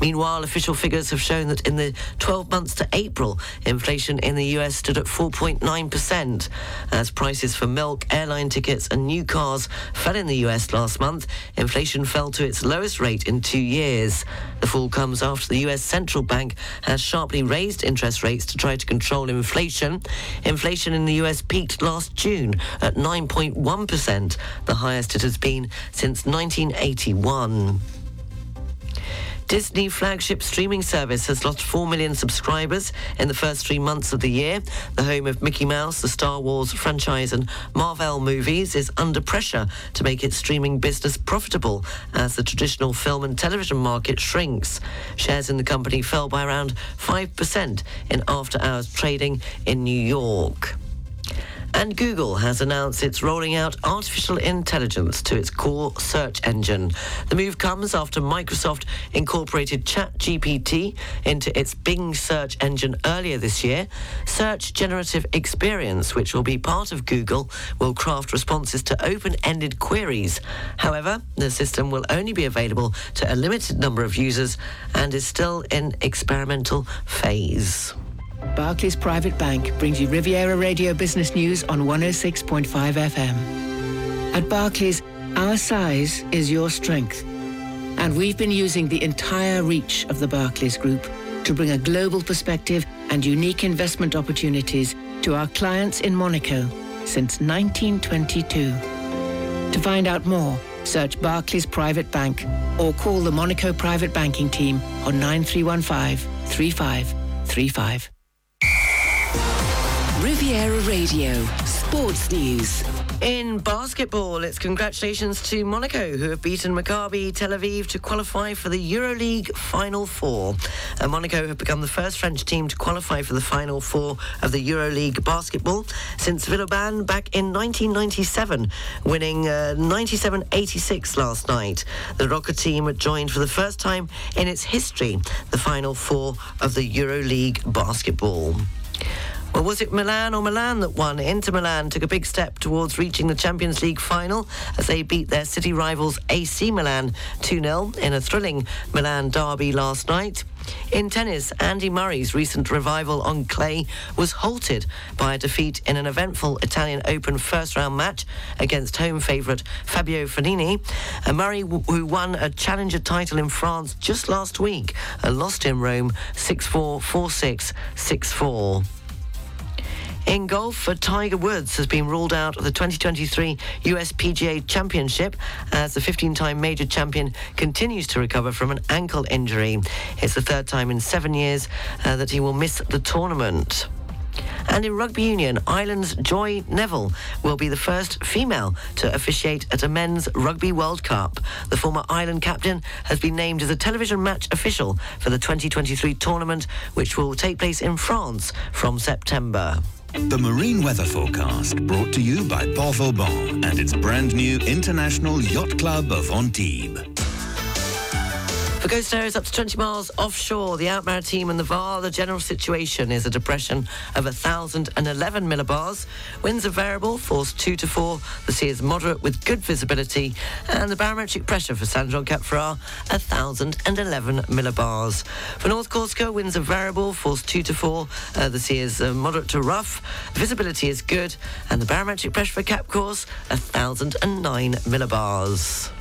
Meanwhile, official figures have shown that in the 12 months to April, inflation in the US stood at 4.9%. As prices for milk, airline tickets, and new cars fell in the US last month, inflation fell to its lowest rate in two years. The fall comes after the US central bank has sharply raised interest rates to try to control inflation. Inflation in the US peaked last June at 9.1%, the highest it has been since 1981. Disney flagship streaming service has lost 4 million subscribers in the first three months of the year. The home of Mickey Mouse, the Star Wars franchise, and Marvel movies is under pressure to make its streaming business profitable as the traditional film and television market shrinks. Shares in the company fell by around 5% in after hours trading in New York. And Google has announced it's rolling out artificial intelligence to its core search engine. The move comes after Microsoft incorporated ChatGPT into its Bing search engine earlier this year. Search Generative Experience, which will be part of Google, will craft responses to open-ended queries. However, the system will only be available to a limited number of users and is still in experimental phase. Barclays Private Bank brings you Riviera Radio Business News on 106.5 FM. At Barclays, our size is your strength. And we've been using the entire reach of the Barclays Group to bring a global perspective and unique investment opportunities to our clients in Monaco since 1922. To find out more, search Barclays Private Bank or call the Monaco Private Banking Team on 9315 3535. Riviera Radio Sports News. In basketball, it's congratulations to Monaco, who have beaten Maccabi Tel Aviv to qualify for the EuroLeague Final Four. And Monaco have become the first French team to qualify for the Final Four of the EuroLeague basketball since Villeurbanne back in 1997, winning uh, 97-86 last night. The Roca Team joined for the first time in its history the Final Four of the EuroLeague basketball. Well, was it Milan or Milan that won? Inter Milan took a big step towards reaching the Champions League final as they beat their city rivals AC Milan 2-0 in a thrilling Milan derby last night. In tennis, Andy Murray's recent revival on clay was halted by a defeat in an eventful Italian Open first round match against home favourite Fabio Fognini. Uh, Murray, who won a challenger title in France just last week, uh, lost in Rome 6 4 4 6 6 4. In golf, for Tiger Woods has been ruled out of the 2023 US PGA Championship as the 15-time major champion continues to recover from an ankle injury. It's the third time in seven years uh, that he will miss the tournament. And in rugby union, Ireland's Joy Neville will be the first female to officiate at a men's Rugby World Cup. The former Ireland captain has been named as a television match official for the 2023 tournament, which will take place in France from September. The marine weather forecast brought to you by Port Vauban and its brand new International Yacht Club of Antibes. For coast areas up to 20 miles offshore, the Alpes-Maritimes and the VAR, the general situation is a depression of 1,011 millibars. Winds are variable, force 2 to 4. The sea is moderate with good visibility. And the barometric pressure for Saint-Jean-Cap-Ferrat, 1,011 millibars. For North Corsica, winds are variable, force 2 to 4. Uh, the sea is uh, moderate to rough. The visibility is good. And the barometric pressure for Cap Corse, 1,009 millibars.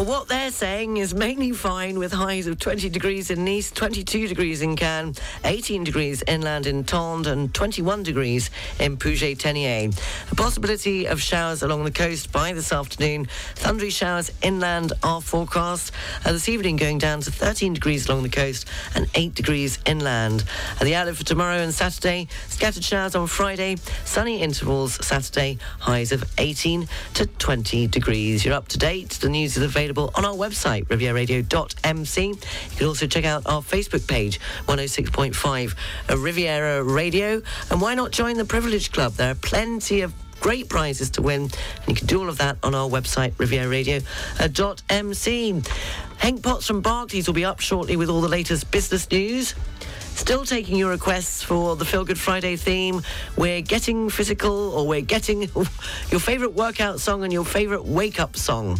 Well, what they're saying is mainly fine with highs of 20 degrees in Nice, 22 degrees in Cannes, 18 degrees inland in Tende, and 21 degrees in Puget-Théniers. A possibility of showers along the coast by this afternoon. Thundery showers inland are forecast. Uh, this evening going down to 13 degrees along the coast and 8 degrees inland. And the outlook for tomorrow and Saturday, scattered showers on Friday, sunny intervals Saturday, highs of 18 to 20 degrees. You're up to date. The news is available on our website, rivieradio.mc. You can also check out our Facebook page, 106.5 uh, Riviera Radio. And why not join the Privilege Club? There are plenty of great prizes to win. And you can do all of that on our website, rivieradio.mc. Hank Potts from Barclays will be up shortly with all the latest business news. Still taking your requests for the Feel Good Friday theme. We're getting physical, or we're getting your favourite workout song and your favourite wake up song.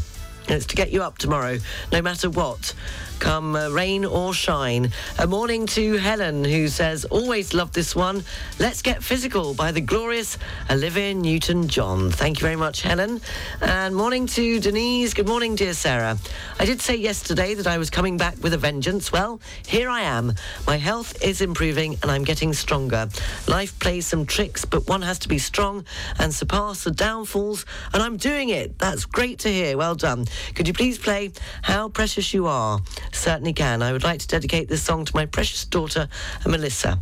And it's to get you up tomorrow, no matter what, come uh, rain or shine. A morning to Helen, who says, Always love this one. Let's Get Physical by the glorious Olivia Newton John. Thank you very much, Helen. And morning to Denise. Good morning, dear Sarah. I did say yesterday that I was coming back with a vengeance. Well, here I am. My health is improving and I'm getting stronger. Life plays some tricks, but one has to be strong and surpass the downfalls, and I'm doing it. That's great to hear. Well done. Could you please play How Precious You Are? Certainly can. I would like to dedicate this song to my precious daughter, Melissa.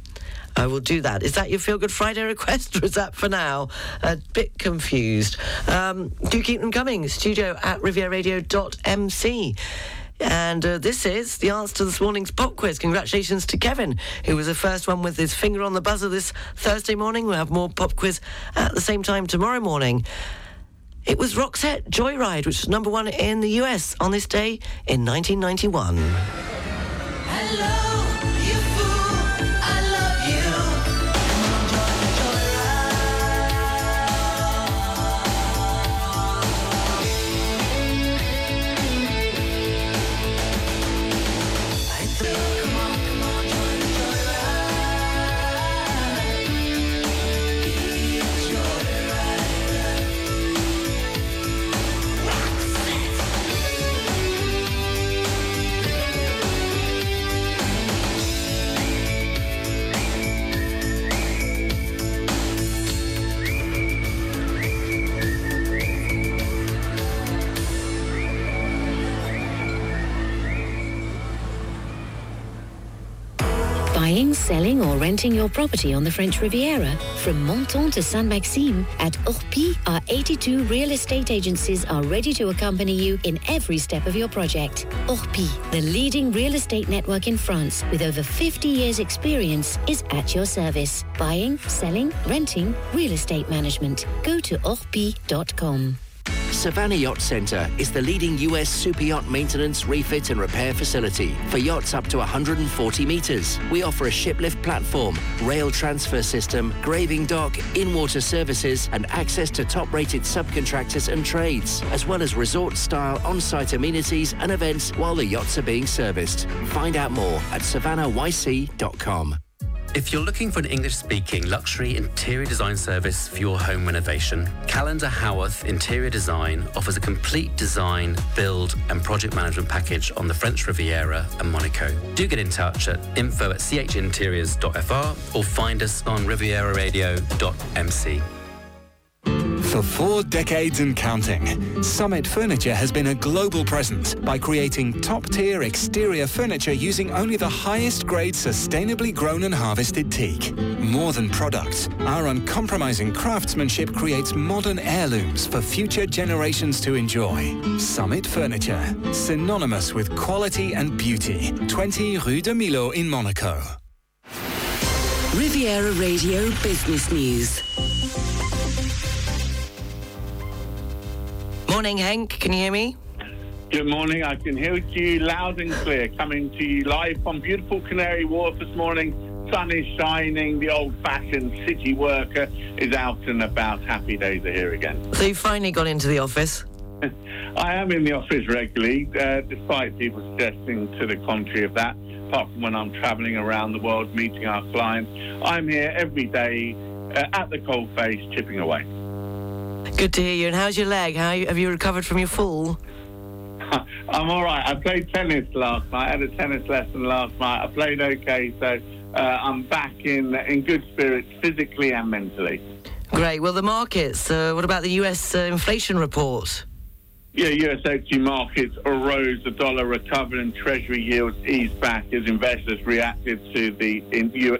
I will do that. Is that your Feel Good Friday request, or is that for now? A bit confused. Um, do keep them coming. Studio at rivieradio.mc. And uh, this is the answer to this morning's pop quiz. Congratulations to Kevin, who was the first one with his finger on the buzzer this Thursday morning. We'll have more pop quiz at the same time tomorrow morning. It was Roxette Joyride, which was number one in the US on this day in 1991. Buying, renting your property on the French Riviera? From Menton to Sainte-Maxime, at Orpi, our 82 real estate agencies are ready to accompany you in every step of your project. Orpi, the leading real estate network in France with over 50 years' experience, is at your service. Buying, selling, renting, real estate management. Go to orpi.com. Savannah Yacht Centre is the leading US super yacht maintenance, refit and repair facility for yachts up to 140 metres. We offer a shiplift platform, rail transfer system, graving dock, in-water services and access to top-rated subcontractors and trades, as well as resort-style on-site amenities and events while the yachts are being serviced. Find out more at savannahYC.com. If you're looking for an English speaking luxury interior design service for your home renovation, Calendar Howarth Interior Design offers a complete design, build, and project management package on the French Riviera and Monaco. Do get in touch at info at chinteriors.fr or find us on rivieraradio.mc. For four decades and counting, Summit Furniture has been a global presence by creating top-tier exterior furniture using only the highest grade sustainably grown and harvested teak. More than products, our uncompromising craftsmanship creates modern heirlooms for future generations to enjoy. Summit Furniture, synonymous with quality and beauty. 20 Rue de Millo in Monaco. Riviera Radio Business News. Morning, Hank. Can you hear me? Good morning. I can hear you loud and clear. Coming to you live from beautiful Canary Wharf this morning. Sun is shining. The old-fashioned city worker is out and about. Happy days are here again. So you finally got into the office? I am in the office regularly, uh, despite people suggesting to the contrary of that. Apart from when I'm travelling around the world meeting our clients, I'm here every day uh, at the coalface, chipping away. Good to hear you. And how's your leg? How have you recovered from your fall? I'm all right. I played tennis last night. I had a tennis lesson last night. I played okay, so uh, I'm back in in good spirits, physically and mentally. Great. Well, the markets. Uh, what about the U.S. Uh, inflation report? Yeah, US equity markets arose, the dollar recovered, and Treasury yields eased back as investors reacted to the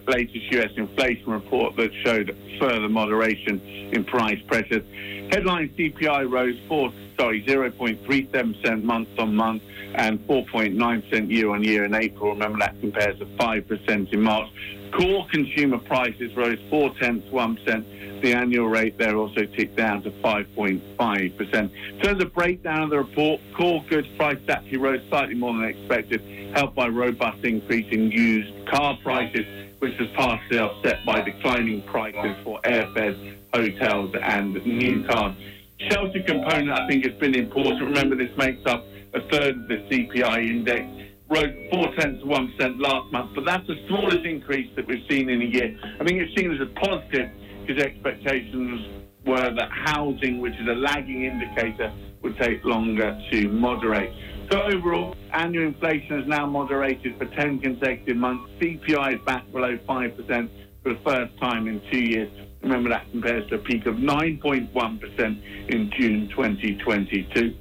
latest US inflation report that showed further moderation in price pressures. Headline CPI rose four, sorry, 0.37% month on month and 4.9% year on year in April. Remember that compares to 5% in March. Core consumer prices rose four tenths, one percent. The annual rate there also ticked down to 5.5%. In terms of breakdown of the report, core goods prices actually rose slightly more than expected, helped by robust increase in used car prices, which was partially offset by declining prices for airfares, hotels, and new cars. Shelter component, I think, has been important. Remember, this makes up a third of the CPI index rose four tenths of one percent last month, but that's the smallest increase that we've seen in a year. I think it's seen as a positive because expectations were that housing, which is a lagging indicator, would take longer to moderate. So overall, annual inflation has now moderated for 10 consecutive months. CPI is back below 5% for the first time in two years. Remember that compares to a peak of 9.1% in June 2022.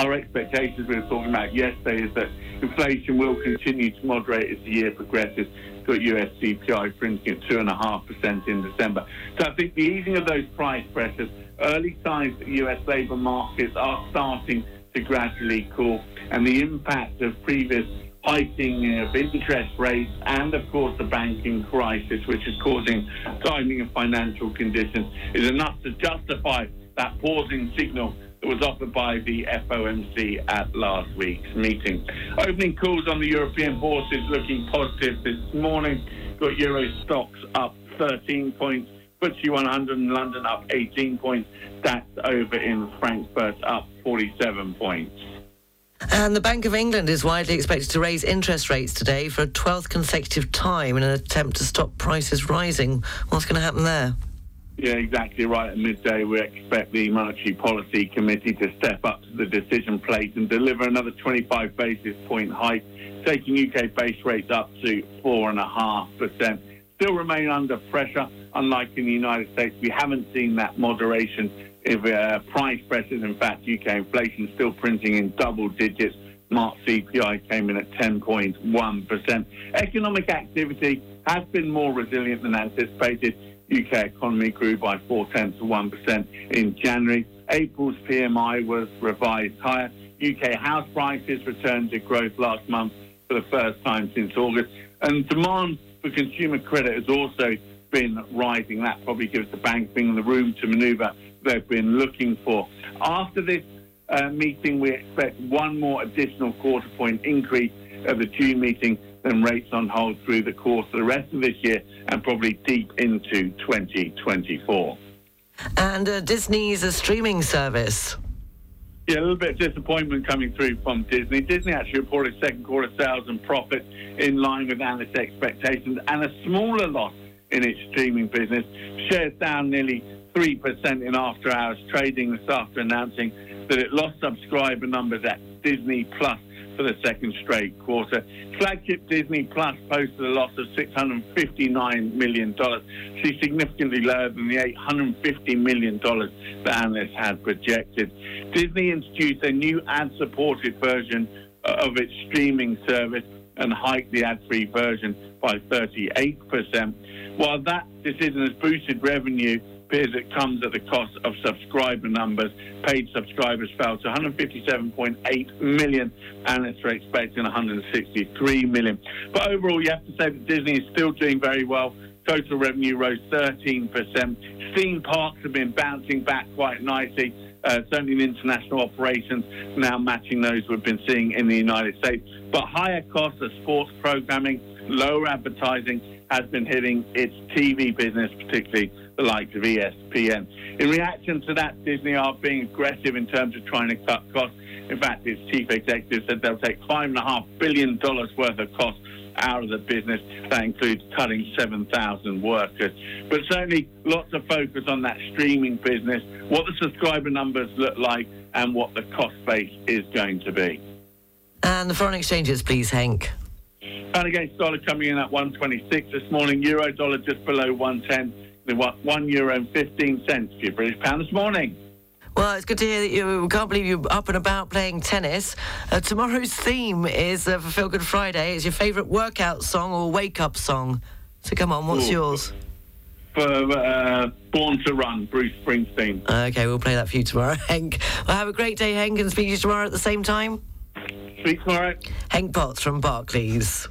Our expectations we were talking about yesterday is that inflation will continue to moderate as the year progresses. Got US CPI printing at 2.5% in December. So I think the easing of those price pressures, early signs that US labour markets are starting to gradually cool, and the impact of previous hiking of interest rates and, of course, the banking crisis, which is causing tightening of financial conditions, is enough to justify that pausing signal was offered by the FOMC at last week's meeting. Opening calls on the European bourses looking positive this morning. Got Euro Stoxx up 13 points. FTSE 100 in London up 18 points. DAX over in Frankfurt up 47 points. And the Bank of England is widely expected to raise interest rates today for a 12th consecutive time in an attempt to stop prices rising. What's going to happen there? Yeah, exactly right. At midday, we expect the Monetary Policy Committee to step up to the decision plate and deliver another 25 basis point hike, taking UK base rates up to 4.5%. Still remain under pressure. Unlike in the United States, we haven't seen that moderation of uh, price pressures. In fact, UK inflation still printing in double digits. March CPI came in at 10.1%. Economic activity has been more resilient than anticipated. UK economy grew by four tenths of 1% in January. April's PMI was revised higher. UK house prices returned to growth last month for the first time since August. And demand for consumer credit has also been rising. That probably gives the Bank England the room to manoeuvre they've been looking for. After this uh, meeting, we expect one more additional quarter point increase at the June meeting, then rates on hold through the course of the rest of this year and probably deep into 2024. And uh, Disney's a streaming service. Yeah, a little bit of disappointment coming through from Disney. Disney actually reported second quarter sales and profit in line with analyst expectations and a smaller loss in its streaming business. Shares down nearly 3% in after hours trading this after announcing that it lost subscriber numbers at Disney Plus for the second straight quarter. Flagship Disney Plus posted a loss of $659 million, see significantly lower than the $850 million that analysts had projected. Disney introduced a new ad-supported version uh, of its streaming service and hiked the ad-free version by 38%. While that decision has boosted revenue, appears it comes at the cost of subscriber numbers. Paid subscribers fell to 157.8 million. Analysts are expecting 163 million. But overall, you have to say that Disney is still doing very well. Total revenue rose 13%. Theme parks have been bouncing back quite nicely. Uh, certainly in international operations, now matching those we've been seeing in the United States. But higher costs of sports programming, lower advertising has been hitting its TV business, particularly the likes of ESPN. In reaction to that, Disney are being aggressive in terms of trying to cut costs. In fact, its chief executive said they'll take $5.5 billion worth of costs out of the business. That includes cutting 7,000 workers. But certainly lots of focus on that streaming business, what the subscriber numbers look like, and what the cost base is going to be. And the foreign exchanges, please, Hank. Pound against dollar coming in at 126 this morning. Euro dollar just below 110. The one euro and 15 cents for your British pound this morning. Well, it's good to hear that you we can't believe you're up and about playing tennis. Uh, tomorrow's theme is uh, for Feel Good Friday. Is your favourite workout song or wake up song? So come on, what's Ooh. yours? For uh, Born to Run, Bruce Springsteen. Okay, we'll play that for you tomorrow, Hank. Well, have a great day, Hank, and speak to you tomorrow at the same time. Speak tomorrow. Hank Potts from Barclays.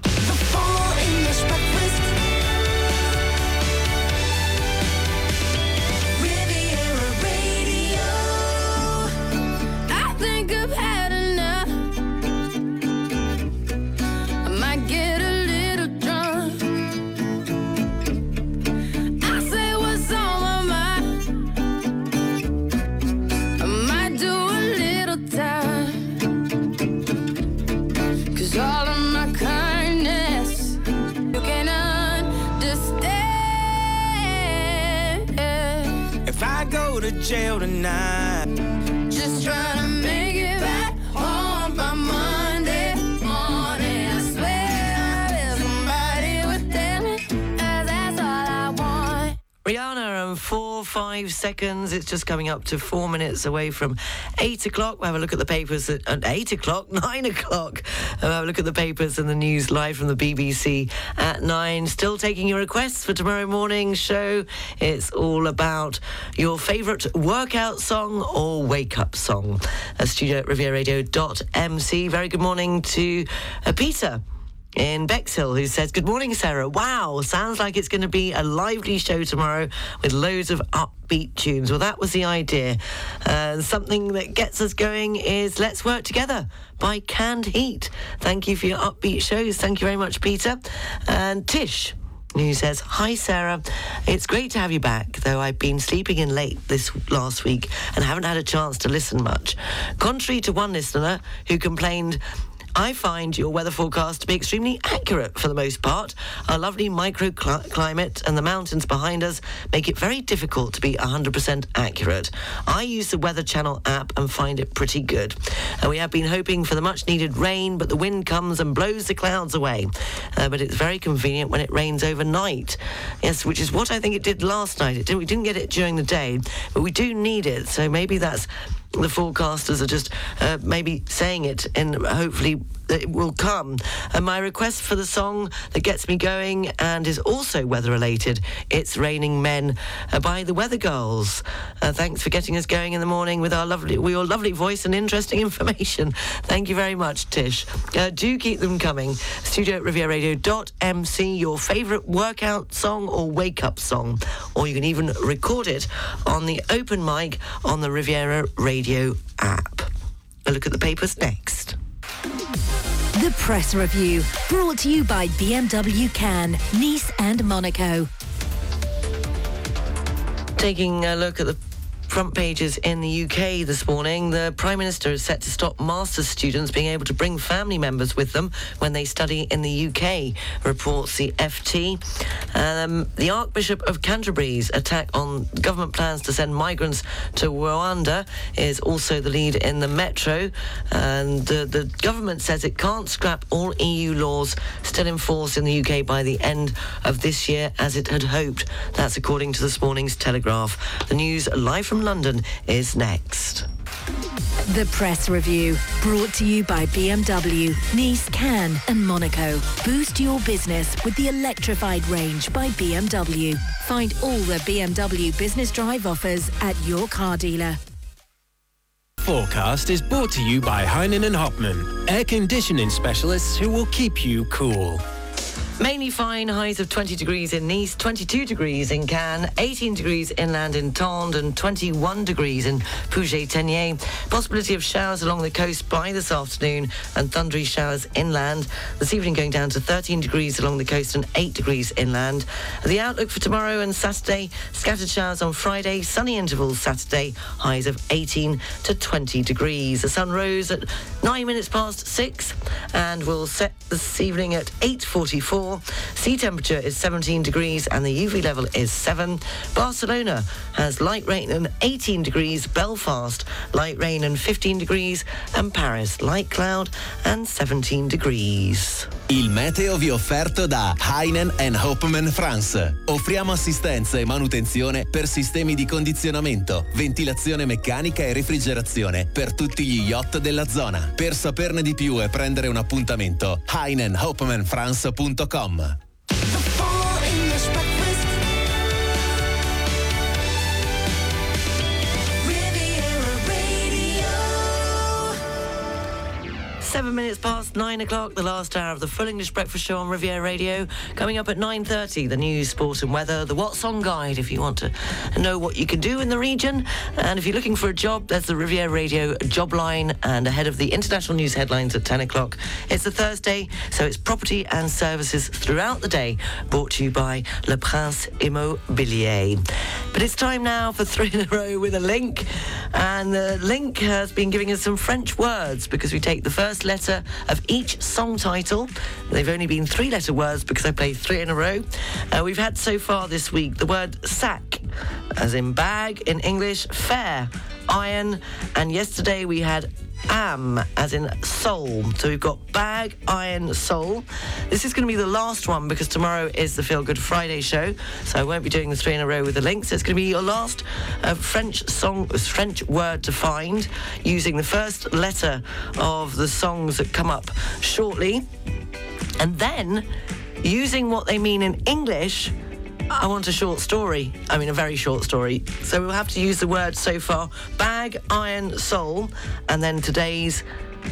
Jail tonight, Just trying four, five seconds. It's just coming up to four minutes away from eight o'clock. We'll have a look at the papers at, at eight o'clock, nine o'clock. We'll have a look at the papers and the news live from the BBC at nine. Still taking your requests for tomorrow morning's show. It's all about your favourite workout song or wake up song. A studio at rivieradio.mc. Very good morning to uh, Peter in Bexhill who says, Good morning, Sarah. Wow, sounds like it's going to be a lively show tomorrow with loads of upbeat tunes. Well, that was the idea. Uh, something that gets us going is Let's Work Together by Canned Heat. Thank you for your upbeat shows. Thank you very much, Peter. And Tish who says, Hi, Sarah. It's great to have you back, though I've been sleeping in late this last week and haven't had a chance to listen much. Contrary to one listener who complained, I find your weather forecast to be extremely accurate for the most part. Our lovely microclimate and the mountains behind us make it very difficult to be 100% accurate. I use the Weather Channel app and find it pretty good. And we have been hoping for the much needed rain, but the wind comes and blows the clouds away. Uh, but it's very convenient when it rains overnight. Yes, which is what I think it did last night. It didn't, we didn't get it during the day, but we do need it. So maybe that's the forecasters are just uh, maybe saying it and hopefully it will come. And my request for the song that gets me going and is also weather related, It's Raining Men uh, by the Weather Girls. Uh, thanks for getting us going in the morning with our lovely, with your lovely voice and interesting information. Thank you very much, Tish. Uh, do keep them coming. Studio at rivieradio.mc, your favourite workout song or wake up song. Or you can even record it on the open mic on the Riviera Radio app. A look at the papers next. The Press Review, brought to you by BMW Cannes, Nice and Monaco. Taking a look at the front pages in the UK this morning. The Prime Minister is set to stop master's students being able to bring family members with them when they study in the UK, reports the FT. Um, the Archbishop of Canterbury's attack on government plans to send migrants to Rwanda is also the lead in the Metro. And uh, the government says it can't scrap all EU laws still in force in the UK by the end of this year as it had hoped. That's according to this morning's Telegraph. The news live from London is next. The Press Review, brought to you by BMW, Nice, Cannes and Monaco. Boost your business with the electrified range by BMW. Find all the BMW Business Drive offers at your car dealer. Forecast is brought to you by Heinen and Hopman, air conditioning specialists who will keep you cool. Mainly fine, highs of 20 degrees in Nice, 22 degrees in Cannes, 18 degrees inland in Tende, and 21 degrees in Puget-Théniers. Possibility of showers along the coast by this afternoon and thundery showers inland. This evening going down to 13 degrees along the coast and 8 degrees inland. The outlook for tomorrow and Saturday, scattered showers on Friday, sunny intervals Saturday, highs of 18 to 20 degrees. The sun rose at 9 minutes past 6 and will set this evening at 8.44. Sea temperature is 17 degrees and the UV level is 7. Barcelona has light rain and 18 degrees. Belfast, light rain and 15 degrees. And Paris, light cloud and 17 degrees. Il meteo vi è offerto da Heinen Hopman France. Offriamo assistenza e manutenzione per sistemi di condizionamento, ventilazione meccanica e refrigerazione per tutti gli yacht della zona. Per saperne di più e prendere un appuntamento, heinenhopmanfrance.com. Amerikan mı? Seven minutes past nine o'clock, the last hour of the full English breakfast show on Riviera Radio. Coming up at 9.30, the news, sport and weather, the What's On guide if you want to know what you can do in the region. And if you're looking for a job, there's the Riviera Radio job line and ahead of the international news headlines at 10 o'clock. It's a Thursday, so it's property and services throughout the day, brought to you by Le Prince Immobilier. But it's time now for three in a row with a link. And the link has been giving us some French words because we take the first letter of each song title. They've only been three letter words because I played three in a row. Uh, we've had so far this week the word sack, as in bag in English, fair, iron, and yesterday we had am, as in soul. So we've got bag, iron, soul. This is going to be the last one because tomorrow is the Feel Good Friday show. So I won't be doing the three in a row with the links. It's going to be your last uh, French song, French word to find using the first letter of the songs that come up shortly. And then using what they mean in English. I want a short story. I mean, a very short story. So we'll have to use the word so far bag, iron, soul, and then today's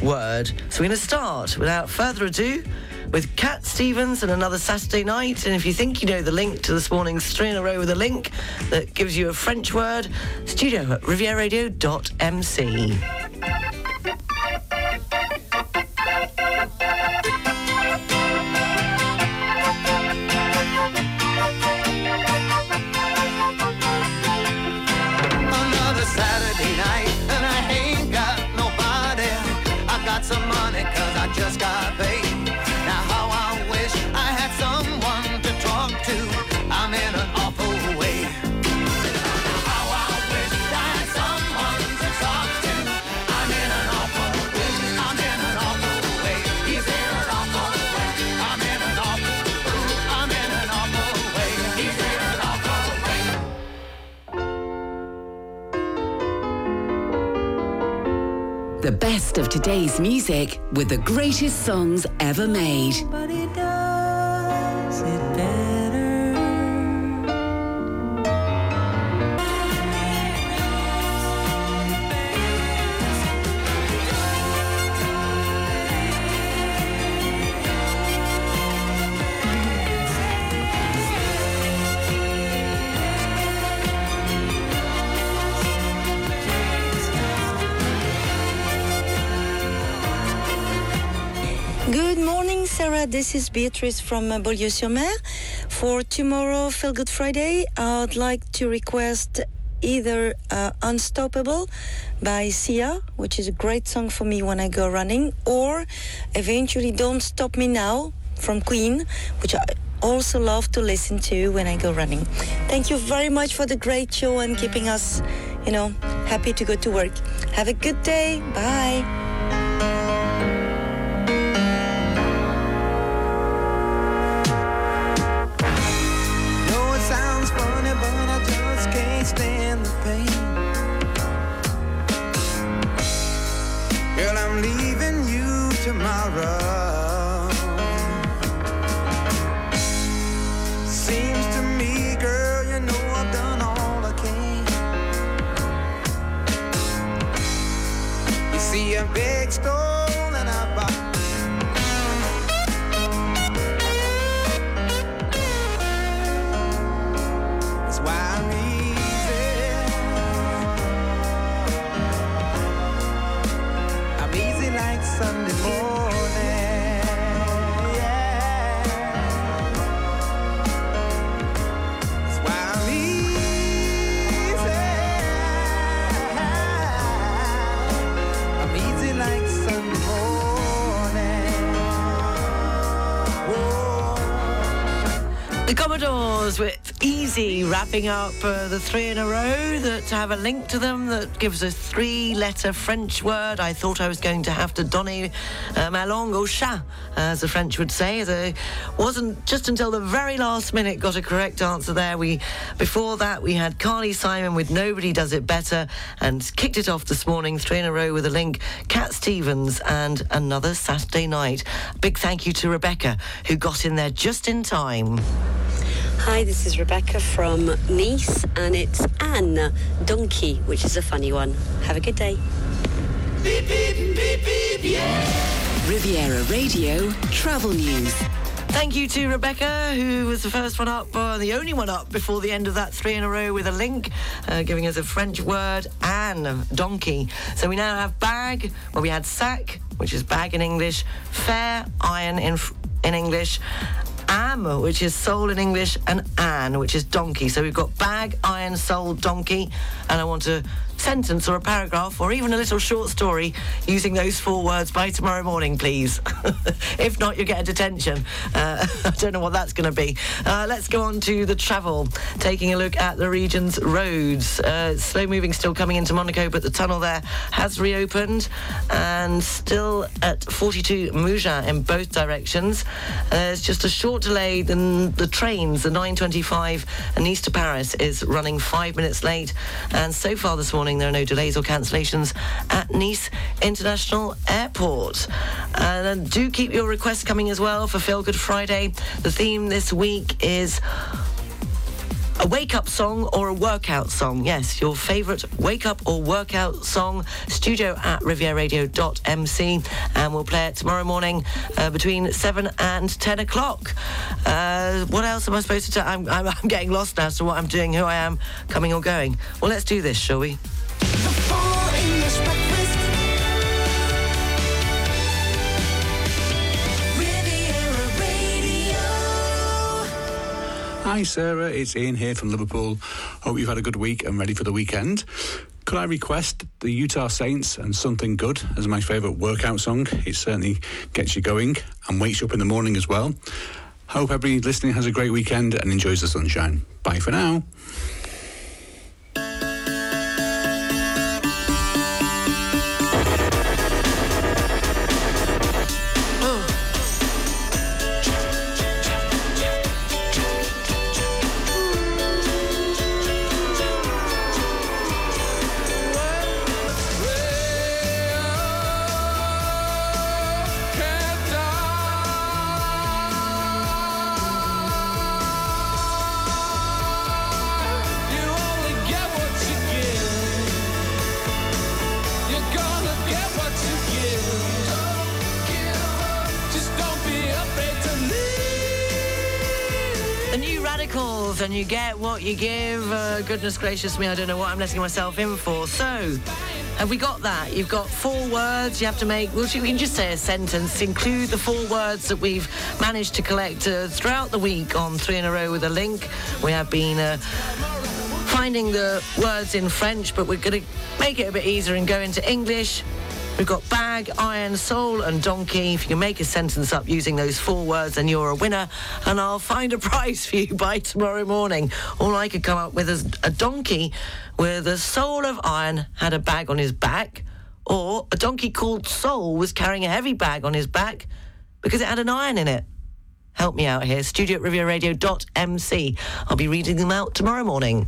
word. So we're going to start without further ado with Cat Stevens and another Saturday night. And if you think you know the link to this morning's three in a row with a link that gives you a French word, studio at rivieradio.mc. The best of today's music with the greatest songs ever made. This is Beatrice from uh, Beaulieu-sur-Mer. For tomorrow, Feel Good Friday, I'd like to request either uh, Unstoppable by Sia, which is a great song for me when I go running, or eventually Don't Stop Me Now from Queen, which I also love to listen to when I go running. Thank you very much for the great show and keeping us, you know, happy to go to work. Have a good day. Bye. Easy wrapping up uh, the three in a row that have a link to them that gives a three letter French word. I thought I was going to have to donner uh, ma langue au chat, as the French would say. It wasn't just until the very last minute got a correct answer there. We Before that, we had Carly Simon with Nobody Does It Better and kicked it off this morning, three in a row with a link. Cat Stevens and Another Saturday Night. Big thank you to Rebecca, who got in there just in time. Hi, this is Rebecca from Nice, and it's Anne Donkey, which is a funny one. Have a good day. Riviera Radio Travel News. Thank you to Rebecca, who was the first one up, uh, the only one up before the end of that three in a row with a link, uh, giving us a French word and donkey. So we now have bag, where we had sack, which is bag in English, fair, iron in, in English, am, which is soul in English, and an, which is donkey. So we've got bag, iron, soul, donkey, and I want a sentence or a paragraph or even a little short story using those four words by tomorrow morning, please. if not, you get a detention. Uh, I don't know what that's going to be. Uh, let's go on to the travel, taking a look at the region's roads. Uh, slow moving still coming into Monaco, but the tunnel there has reopened and still at 42 Mougins in both directions. There's just a short delay. The, the trains, the 925 Nice to Paris, is running five minutes late. And so far this morning, there are no delays or cancellations at Nice International Airport. And uh, do keep your requests coming as well for Feel Good Friday. The theme this week is a wake up song or a workout song. Yes, your favourite wake up or workout song. Studio at rivieradio.mc. And we'll play it tomorrow morning uh, between 7 and 10 o'clock. Uh, what else am I supposed to tell? I'm, I'm, I'm getting lost now as to what I'm doing, who I am, coming or going. Well, let's do this, shall we? Hi, Sarah. It's Ian here from Liverpool. Hope you've had a good week and ready for the weekend. Could I request the Utah Saints and Something Good as my favourite workout song? It certainly gets you going and wakes you up in the morning as well. Hope everybody listening has a great weekend and enjoys the sunshine. Bye for now. You give. Uh, goodness gracious me, I don't know what I'm letting myself in for. So, have we got that? You've got four words you have to make. Well, you can just say a sentence, include the four words that we've managed to collect uh, throughout the week on Three in a Row with a Link. We have been. Uh, finding the words in French, but we're going to make it a bit easier and go into English. We've got bag, iron, soul, and donkey. If you can make a sentence up using those four words, then you're a winner. And I'll find a prize for you by tomorrow morning. All I could come up with is a donkey with a soul of iron had a bag on his back, or a donkey called Soul was carrying a heavy bag on his back because it had an iron in it. Help me out here. Studio at. I'll be reading them out tomorrow morning.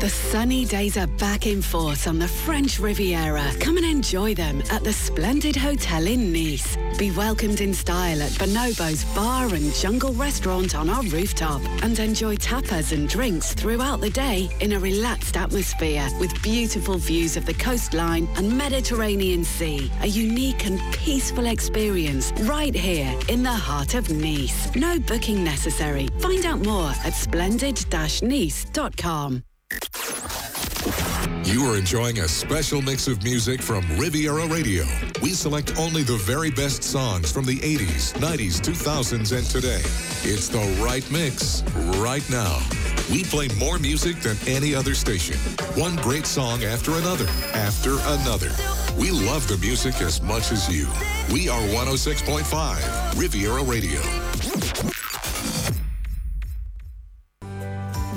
The sunny days are back in force on the French Riviera. Come and enjoy them at the Splendid Hotel in Nice. Be welcomed in style at Bonobo's Bar and Jungle Restaurant on our rooftop and enjoy tapas and drinks throughout the day in a relaxed atmosphere with beautiful views of the coastline and Mediterranean Sea. A unique and peaceful experience right here in the heart of Nice. No booking necessary. Find out more at splendid-nice.com. You are enjoying a special mix of music from Riviera Radio. We select only the very best songs from the 80s, 90s, 2000s, and today. It's the right mix right now. We play more music than any other station. One great song after another, after another. We love the music as much as you. We are 106.5 Riviera Radio.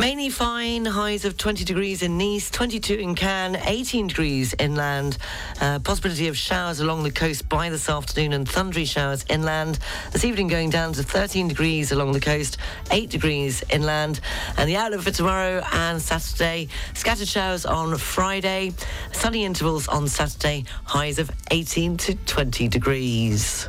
Mainly fine, highs of 20 degrees in Nice, 22 in Cannes, 18 degrees inland. Uh, possibility of showers along the coast by this afternoon and thundery showers inland. This evening going down to 13 degrees along the coast, 8 degrees inland. And the outlook for tomorrow and Saturday, scattered showers on Friday, sunny intervals on Saturday, highs of 18 to 20 degrees.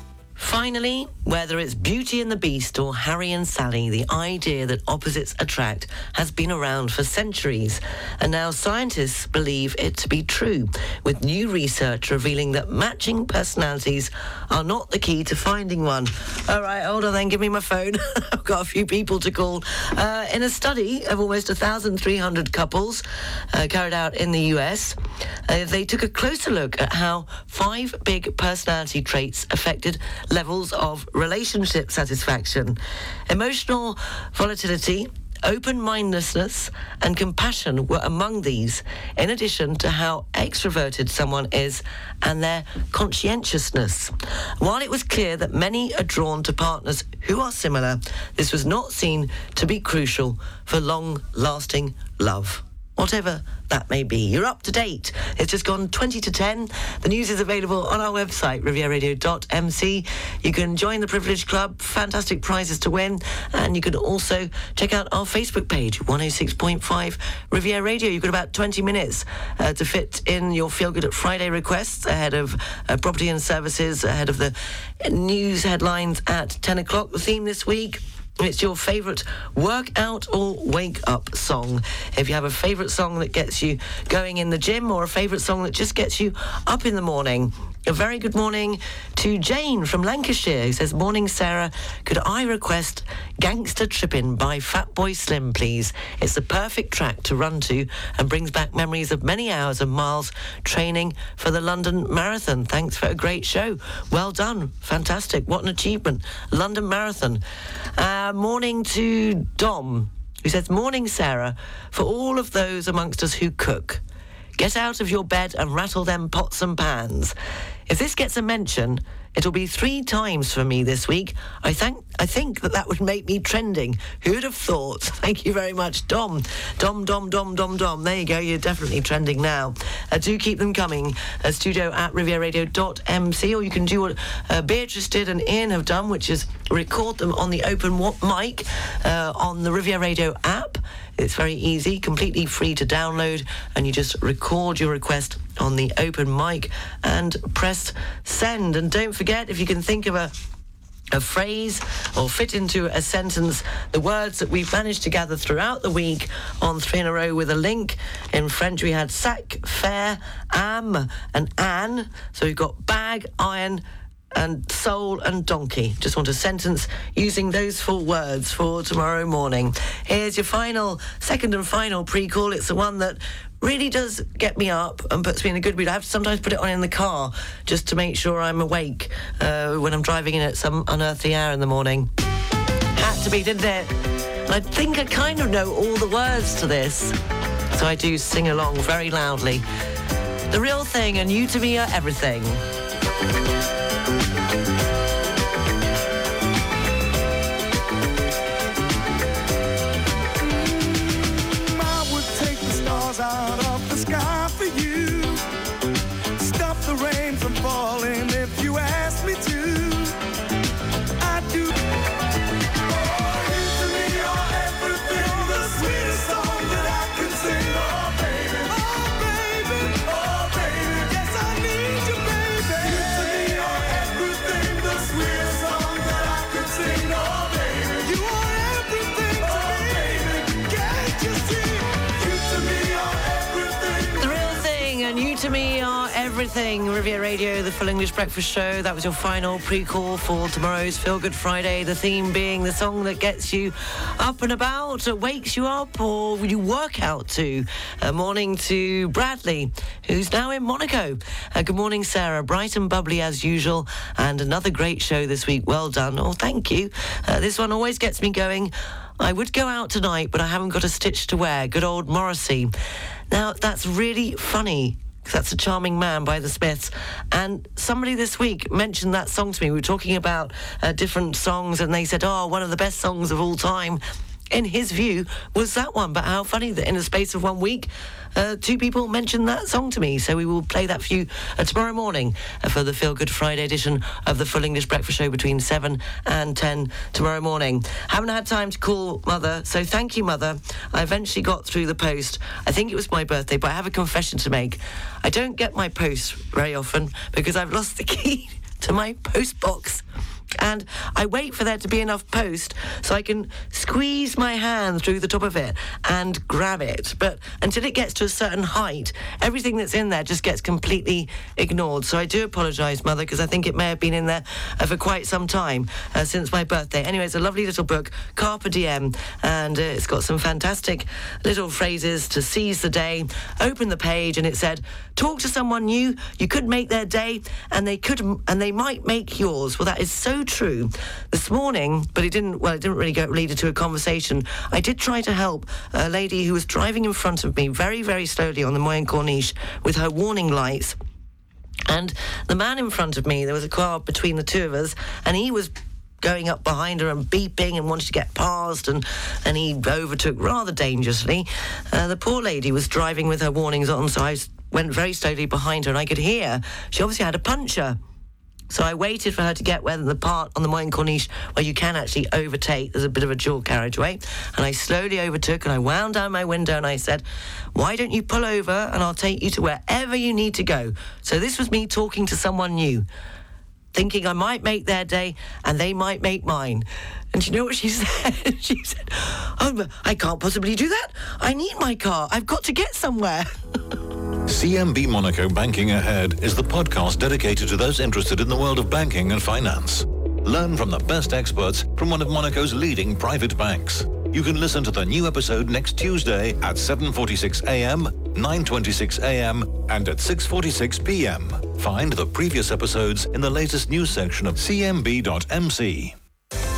Finally, whether it's Beauty and the Beast or Harry and Sally, the idea that opposites attract has been around for centuries. And now scientists believe it to be true, with new research revealing that matching personalities are not the key to finding one. All right, hold on then, give me my phone. I've got a few people to call. Uh, in a study of almost 1,300 couples uh, carried out in the US, uh, they took a closer look at how five big personality traits affected levels of relationship satisfaction. Emotional volatility, open mindedness, and compassion were among these, in addition to how extroverted someone is and their conscientiousness. While it was clear that many are drawn to partners who are similar, this was not seen to be crucial for long lasting love whatever that may be. You're up to date. It's just gone 20 to 10. The news is available on our website, rivieradio.mc. You can join the Privilege Club, fantastic prizes to win, and you can also check out our Facebook page, 106.5 Riviera Radio. You've got about 20 minutes uh, to fit in your Feel Good at Friday requests ahead of uh, property and services, ahead of the news headlines at 10 o'clock. The theme this week it's your favourite workout or wake up song. If you have a favourite song that gets you going in the gym or a favourite song that just gets you up in the morning, a very good morning to Jane from Lancashire who says, Morning, Sarah. Could I request Gangster Trippin' by Fatboy Slim, please? It's the perfect track to run to and brings back memories of many hours and miles training for the London Marathon. Thanks for a great show. Well done. Fantastic. What an achievement. London Marathon. Uh, morning to Dom who says, Morning, Sarah. For all of those amongst us who cook, Get out of your bed and rattle them pots and pans. If this gets a mention, it'll be three times for me this week. I think I think that that would make me trending. Who'd have thought? Thank you very much, Dom. Dom, Dom, Dom, Dom, Dom. There you go. You're definitely trending now. Uh, do keep them coming. Uh, studio at rivieradio.mc, or you can do what uh, Beatrice did and Ian have done, which is record them on the open mic uh, on the Riviera Radio app. It's very easy, completely free to download, and you just record your request on the open mic and press send. And don't forget, if you can think of a a phrase or fit into a sentence the words that we've managed to gather throughout the week on three in a row with a link. In French, we had sac, fair, am, and an. So we've got bag, iron, and soul and donkey. Just want a sentence using those four words for tomorrow morning. Here's your final, second and final pre-call. It's the one that really does get me up and puts me in a good mood. I have to sometimes put it on in the car just to make sure I'm awake uh, when I'm driving in at some unearthly hour in the morning. Had to be, didn't it? I think I kind of know all the words to this. So I do sing along very loudly. The real thing and you to me are everything. Sky everything. Riviera Radio, the full English breakfast show. That was your final pre-call for tomorrow's Feel Good Friday. The theme being the song that gets you up and about, wakes you up, or you work out to. Uh, morning to Bradley, who's now in Monaco. Uh, good morning, Sarah. Bright and bubbly as usual, and another great show this week. Well done. Oh, thank you. Uh, this one always gets me going. I would go out tonight, but I haven't got a stitch to wear. Good old Morrissey. Now, that's really funny. That's a charming man by the Smiths. And somebody this week mentioned that song to me. We were talking about uh, different songs, and they said, Oh, one of the best songs of all time, in his view, was that one. But how funny that in the space of one week, uh, two people mentioned that song to me. So we will play that for you uh, tomorrow morning uh, for the Feel Good Friday edition of the Full English Breakfast Show between 7 and 10 tomorrow morning. Haven't had time to call Mother, so thank you, Mother. I eventually got through the post. I think it was my birthday, but I have a confession to make. I don't get my post very often because I've lost the key to my post box. And I wait for there to be enough post so I can squeeze my hand through the top of it and grab it. But until it gets to a certain height, everything that's in there just gets completely ignored. So I do apologise, Mother, because I think it may have been in there uh, for quite some time uh, since my birthday. Anyway, it's a lovely little book, Carpe Diem, and uh, it's got some fantastic little phrases to seize the day. Open the page, and it said, "Talk to someone new. You could make their day, and they could, and they might make yours." Well, that is so true. This morning, but it didn't. Well, it didn't really lead to a conversation. I did try to help a lady who was driving in front of me very, very slowly on the Moyenne Corniche with her warning lights. And the man in front of me, there was a car between the two of us, and he was going up behind her and beeping and wanted to get past, and, and he overtook rather dangerously. Uh, the poor lady was driving with her warnings on, so I went very slowly behind her, and I could hear she obviously had a puncture. So I waited for her to get where the part on the Moyenne Corniche where you can actually overtake. There's a bit of a dual carriageway. And I slowly overtook and I wound down my window and I said, Why don't you pull over and I'll take you to wherever you need to go? So this was me talking to someone new, thinking I might make their day and they might make mine. And you know what she said? she said, Oh, I can't possibly do that. I need my car. I've got to get somewhere. CMB Monaco Banking Ahead is the podcast dedicated to those interested in the world of banking and finance. Learn from the best experts from one of Monaco's leading private banks. You can listen to the new episode next Tuesday at 7:46 a.m., 9:26 a.m., and at 6:46 p.m. Find the previous episodes in the latest news section of cmb.mc.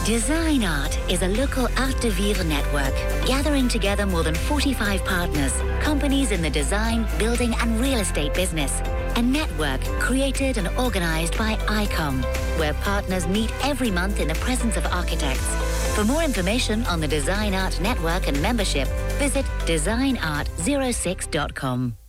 Design Art is a local art de vivre network, gathering together more than 45 partners, companies in the design, building and real estate business. a network created and organized by ICOM, where partners meet every month in the presence of architects. For more information on the Design Art Network and membership, visit designart06.com.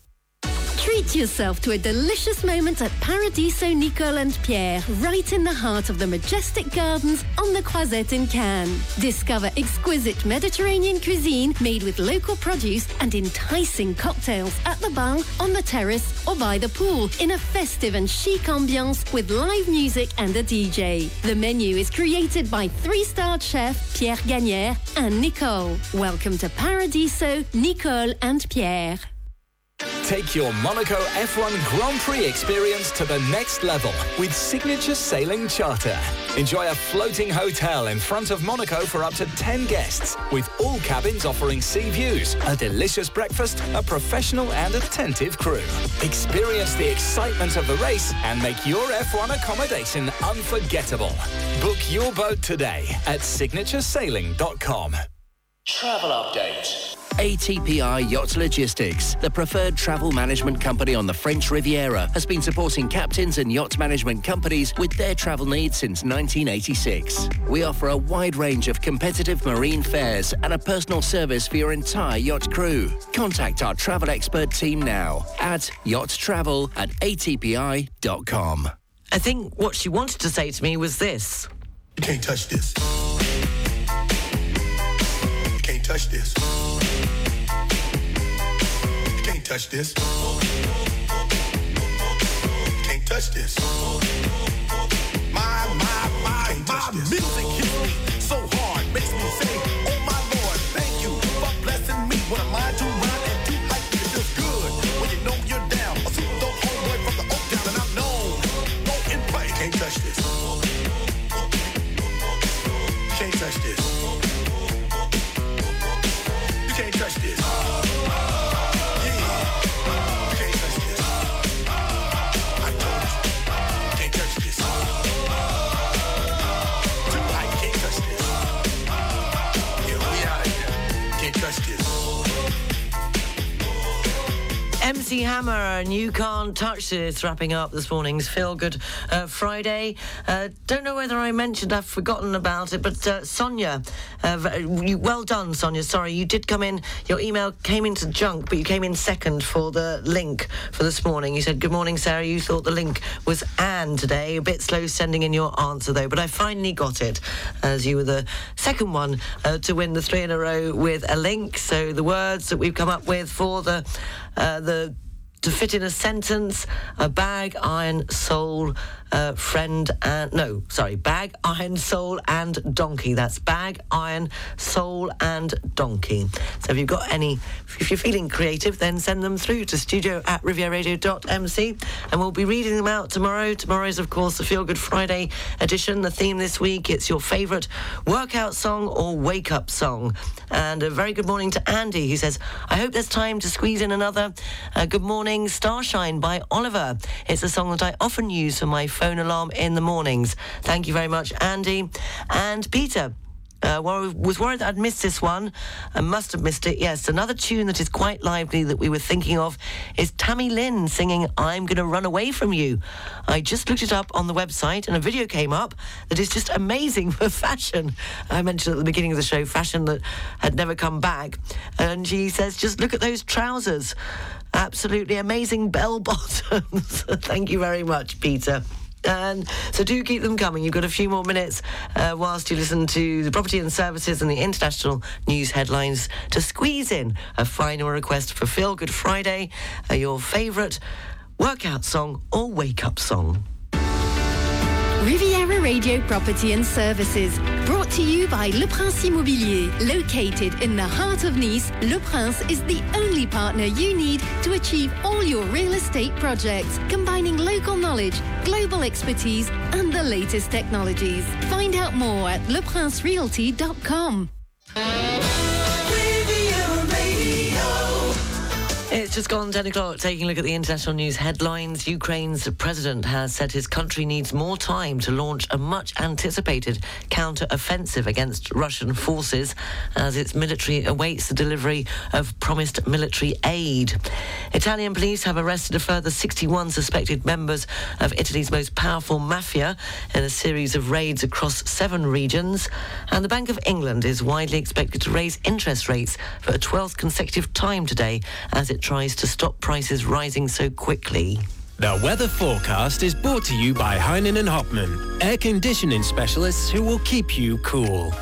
Treat yourself to a delicious moment at Paradiso Nicole and Pierre, right in the heart of the majestic gardens on the Croisette in Cannes. Discover exquisite Mediterranean cuisine made with local produce and enticing cocktails at the bar, on the terrace, or by the pool in a festive and chic ambiance with live music and a DJ. The menu is created by three-star chef Pierre Gagnaire and Nicole. Welcome to Paradiso, Nicole and Pierre. Take your Monaco F1 Grand Prix experience to the next level with Signature Sailing Charter. Enjoy a floating hotel in front of Monaco for up to 10 guests, with all cabins offering sea views, a delicious breakfast, a professional and attentive crew. Experience the excitement of the race and make your F1 accommodation unforgettable. Book your boat today at signaturesailing.com. Travel update. ATPI Yacht Logistics, the preferred travel management company on the French Riviera, has been supporting captains and yacht management companies with their travel needs since 1986. We offer a wide range of competitive marine fares and a personal service for your entire yacht crew. Contact our travel expert team now at yachttravel at atpi.com. I think what she wanted to say to me was this. You can't touch this. Can't touch this. You can't touch this. You can't touch this. My, my, my, my music Hammer and You Can't Touch This wrapping up this morning's Feel Good uh, Friday. Uh, don't know whether I mentioned, I've forgotten about it, but uh, Sonia, uh, well done, Sonia. Sorry, you did come in, your email came into junk, but you came in second for the link for this morning. You said, Good morning, Sarah. You thought the link was Anne today. A bit slow sending in your answer, though, but I finally got it as you were the second one uh, to win the three in a row with a link. So the words that we've come up with for the uh, the to fit in a sentence, a bag, iron, soul, uh, friend, and no, sorry, bag, iron, soul, and donkey. That's bag, iron, soul, and donkey. So if you've got any, if you're feeling creative, then send them through to studio at rivieradio.mc and we'll be reading them out tomorrow. Tomorrow is, of course, the Feel Good Friday edition. The theme this week, it's your favourite workout song or wake up song. And a very good morning to Andy, who says, I hope there's time to squeeze in another uh, Good Morning Starshine by Oliver. It's a song that I often use for my phone alarm in the mornings. Thank you very much, Andy. And Peter. Uh, well, was worried that I'd missed this one. I must have missed it. Yes, another tune that is quite lively that we were thinking of is Tami Lynn singing I'm Gonna Run Away From You. I just looked it up on the website and a video came up that is just amazing for fashion. I mentioned at the beginning of the show fashion that had never come back. And she says, just look at those trousers. Absolutely amazing bell bottoms. Thank you very much, Peter. And so do keep them coming. You've got a few more minutes uh, whilst you listen to the property and services and the international news headlines to squeeze in a final request for Feel Good Friday, uh, your favourite workout song or wake up song. Riviera Radio Property and Services, brought to you by Le Prince Immobilier. Located in the heart of Nice, Le Prince is the only partner you need to achieve all your real estate projects, combining local knowledge, global expertise, and the latest technologies. Find out more at leprincerealty.com. It's just gone 10 o'clock. Taking a look at the international news headlines. Ukraine's president has said his country needs more time to launch a much anticipated counter offensive against Russian forces as its military awaits the delivery of promised military aid. Italian police have arrested a further 61 suspected members of Italy's most powerful mafia in a series of raids across seven regions. And the Bank of England is widely expected to raise interest rates for a 12th consecutive time today as it tries to stop prices rising so quickly. The weather forecast is brought to you by Heinen and Hopman, air conditioning specialists who will keep you cool.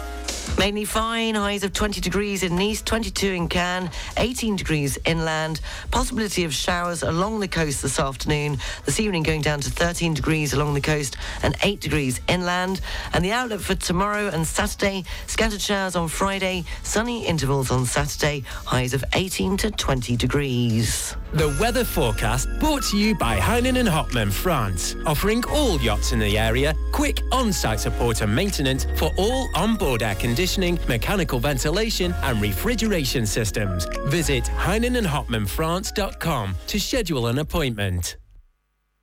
Mainly fine, highs of 20 degrees in Nice, 22 in Cannes, 18 degrees inland. Possibility of showers along the coast this afternoon. This evening going down to 13 degrees along the coast and 8 degrees inland. And the outlook for tomorrow and Saturday, scattered showers on Friday, sunny intervals on Saturday, highs of 18 to 20 degrees. The weather forecast brought to you by Heinen and Hopman France, offering all yachts in the area quick on-site support and maintenance for all on-board air conditioning, mechanical ventilation and refrigeration systems. Visit HeinenandHopmanFrance.com to schedule an appointment.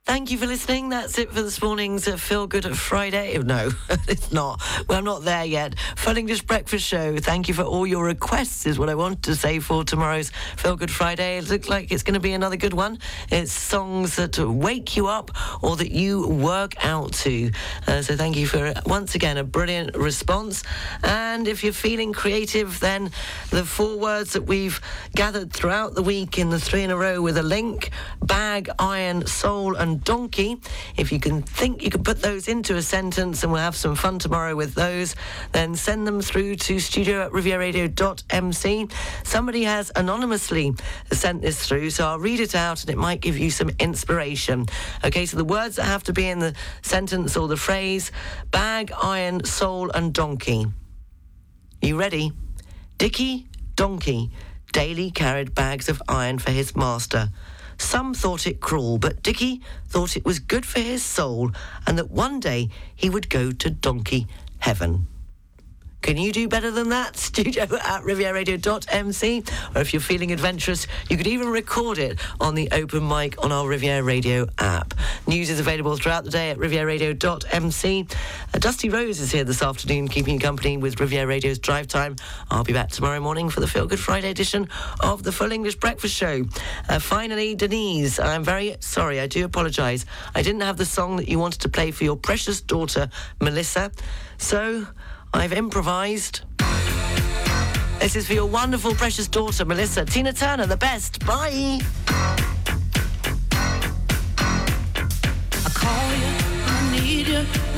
Thank you for listening. That's it for this morning's uh, Feel Good Friday. No, it's not. Well, I'm not there yet. Full English Breakfast Show. Thank you for all your requests, is what I want to say for tomorrow's Feel Good Friday. It looks like it's going to be another good one. It's songs that wake you up or that you work out to. Uh, so thank you for, uh, once again, a brilliant response. And if you're feeling creative, then the four words that we've gathered throughout the week in the three in a row with a link bag, iron, soul, and donkey. If you can think you could put those into a sentence and we'll have some fun tomorrow with those, then send them through to studio at rivieradio.mc. Somebody has anonymously sent this through, so I'll read it out and it might give you some inspiration. Okay, so the words that have to be in the sentence or the phrase bag, iron, soul, and donkey. You ready? Dicky, donkey, daily carried bags of iron for his master. Some thought it cruel, but Dicky thought it was good for his soul and that one day he would go to donkey heaven. Can you do better than that? Studio at rivieradio.mc. Or if you're feeling adventurous, you could even record it on the open mic on our Riviera Radio app. News is available throughout the day at rivieradio.mc. Uh, Dusty Rose is here this afternoon, keeping you company with Riviera Radio's Drive Time. I'll be back tomorrow morning for the Feel Good Friday edition of the Full English Breakfast Show. Uh, finally, Denise, I'm very sorry. I do apologise. I didn't have the song that you wanted to play for your precious daughter, Melissa. So I've improvised. This is for your wonderful, precious daughter, Melissa. Tina Turner, the best. Bye. I call you, I need you.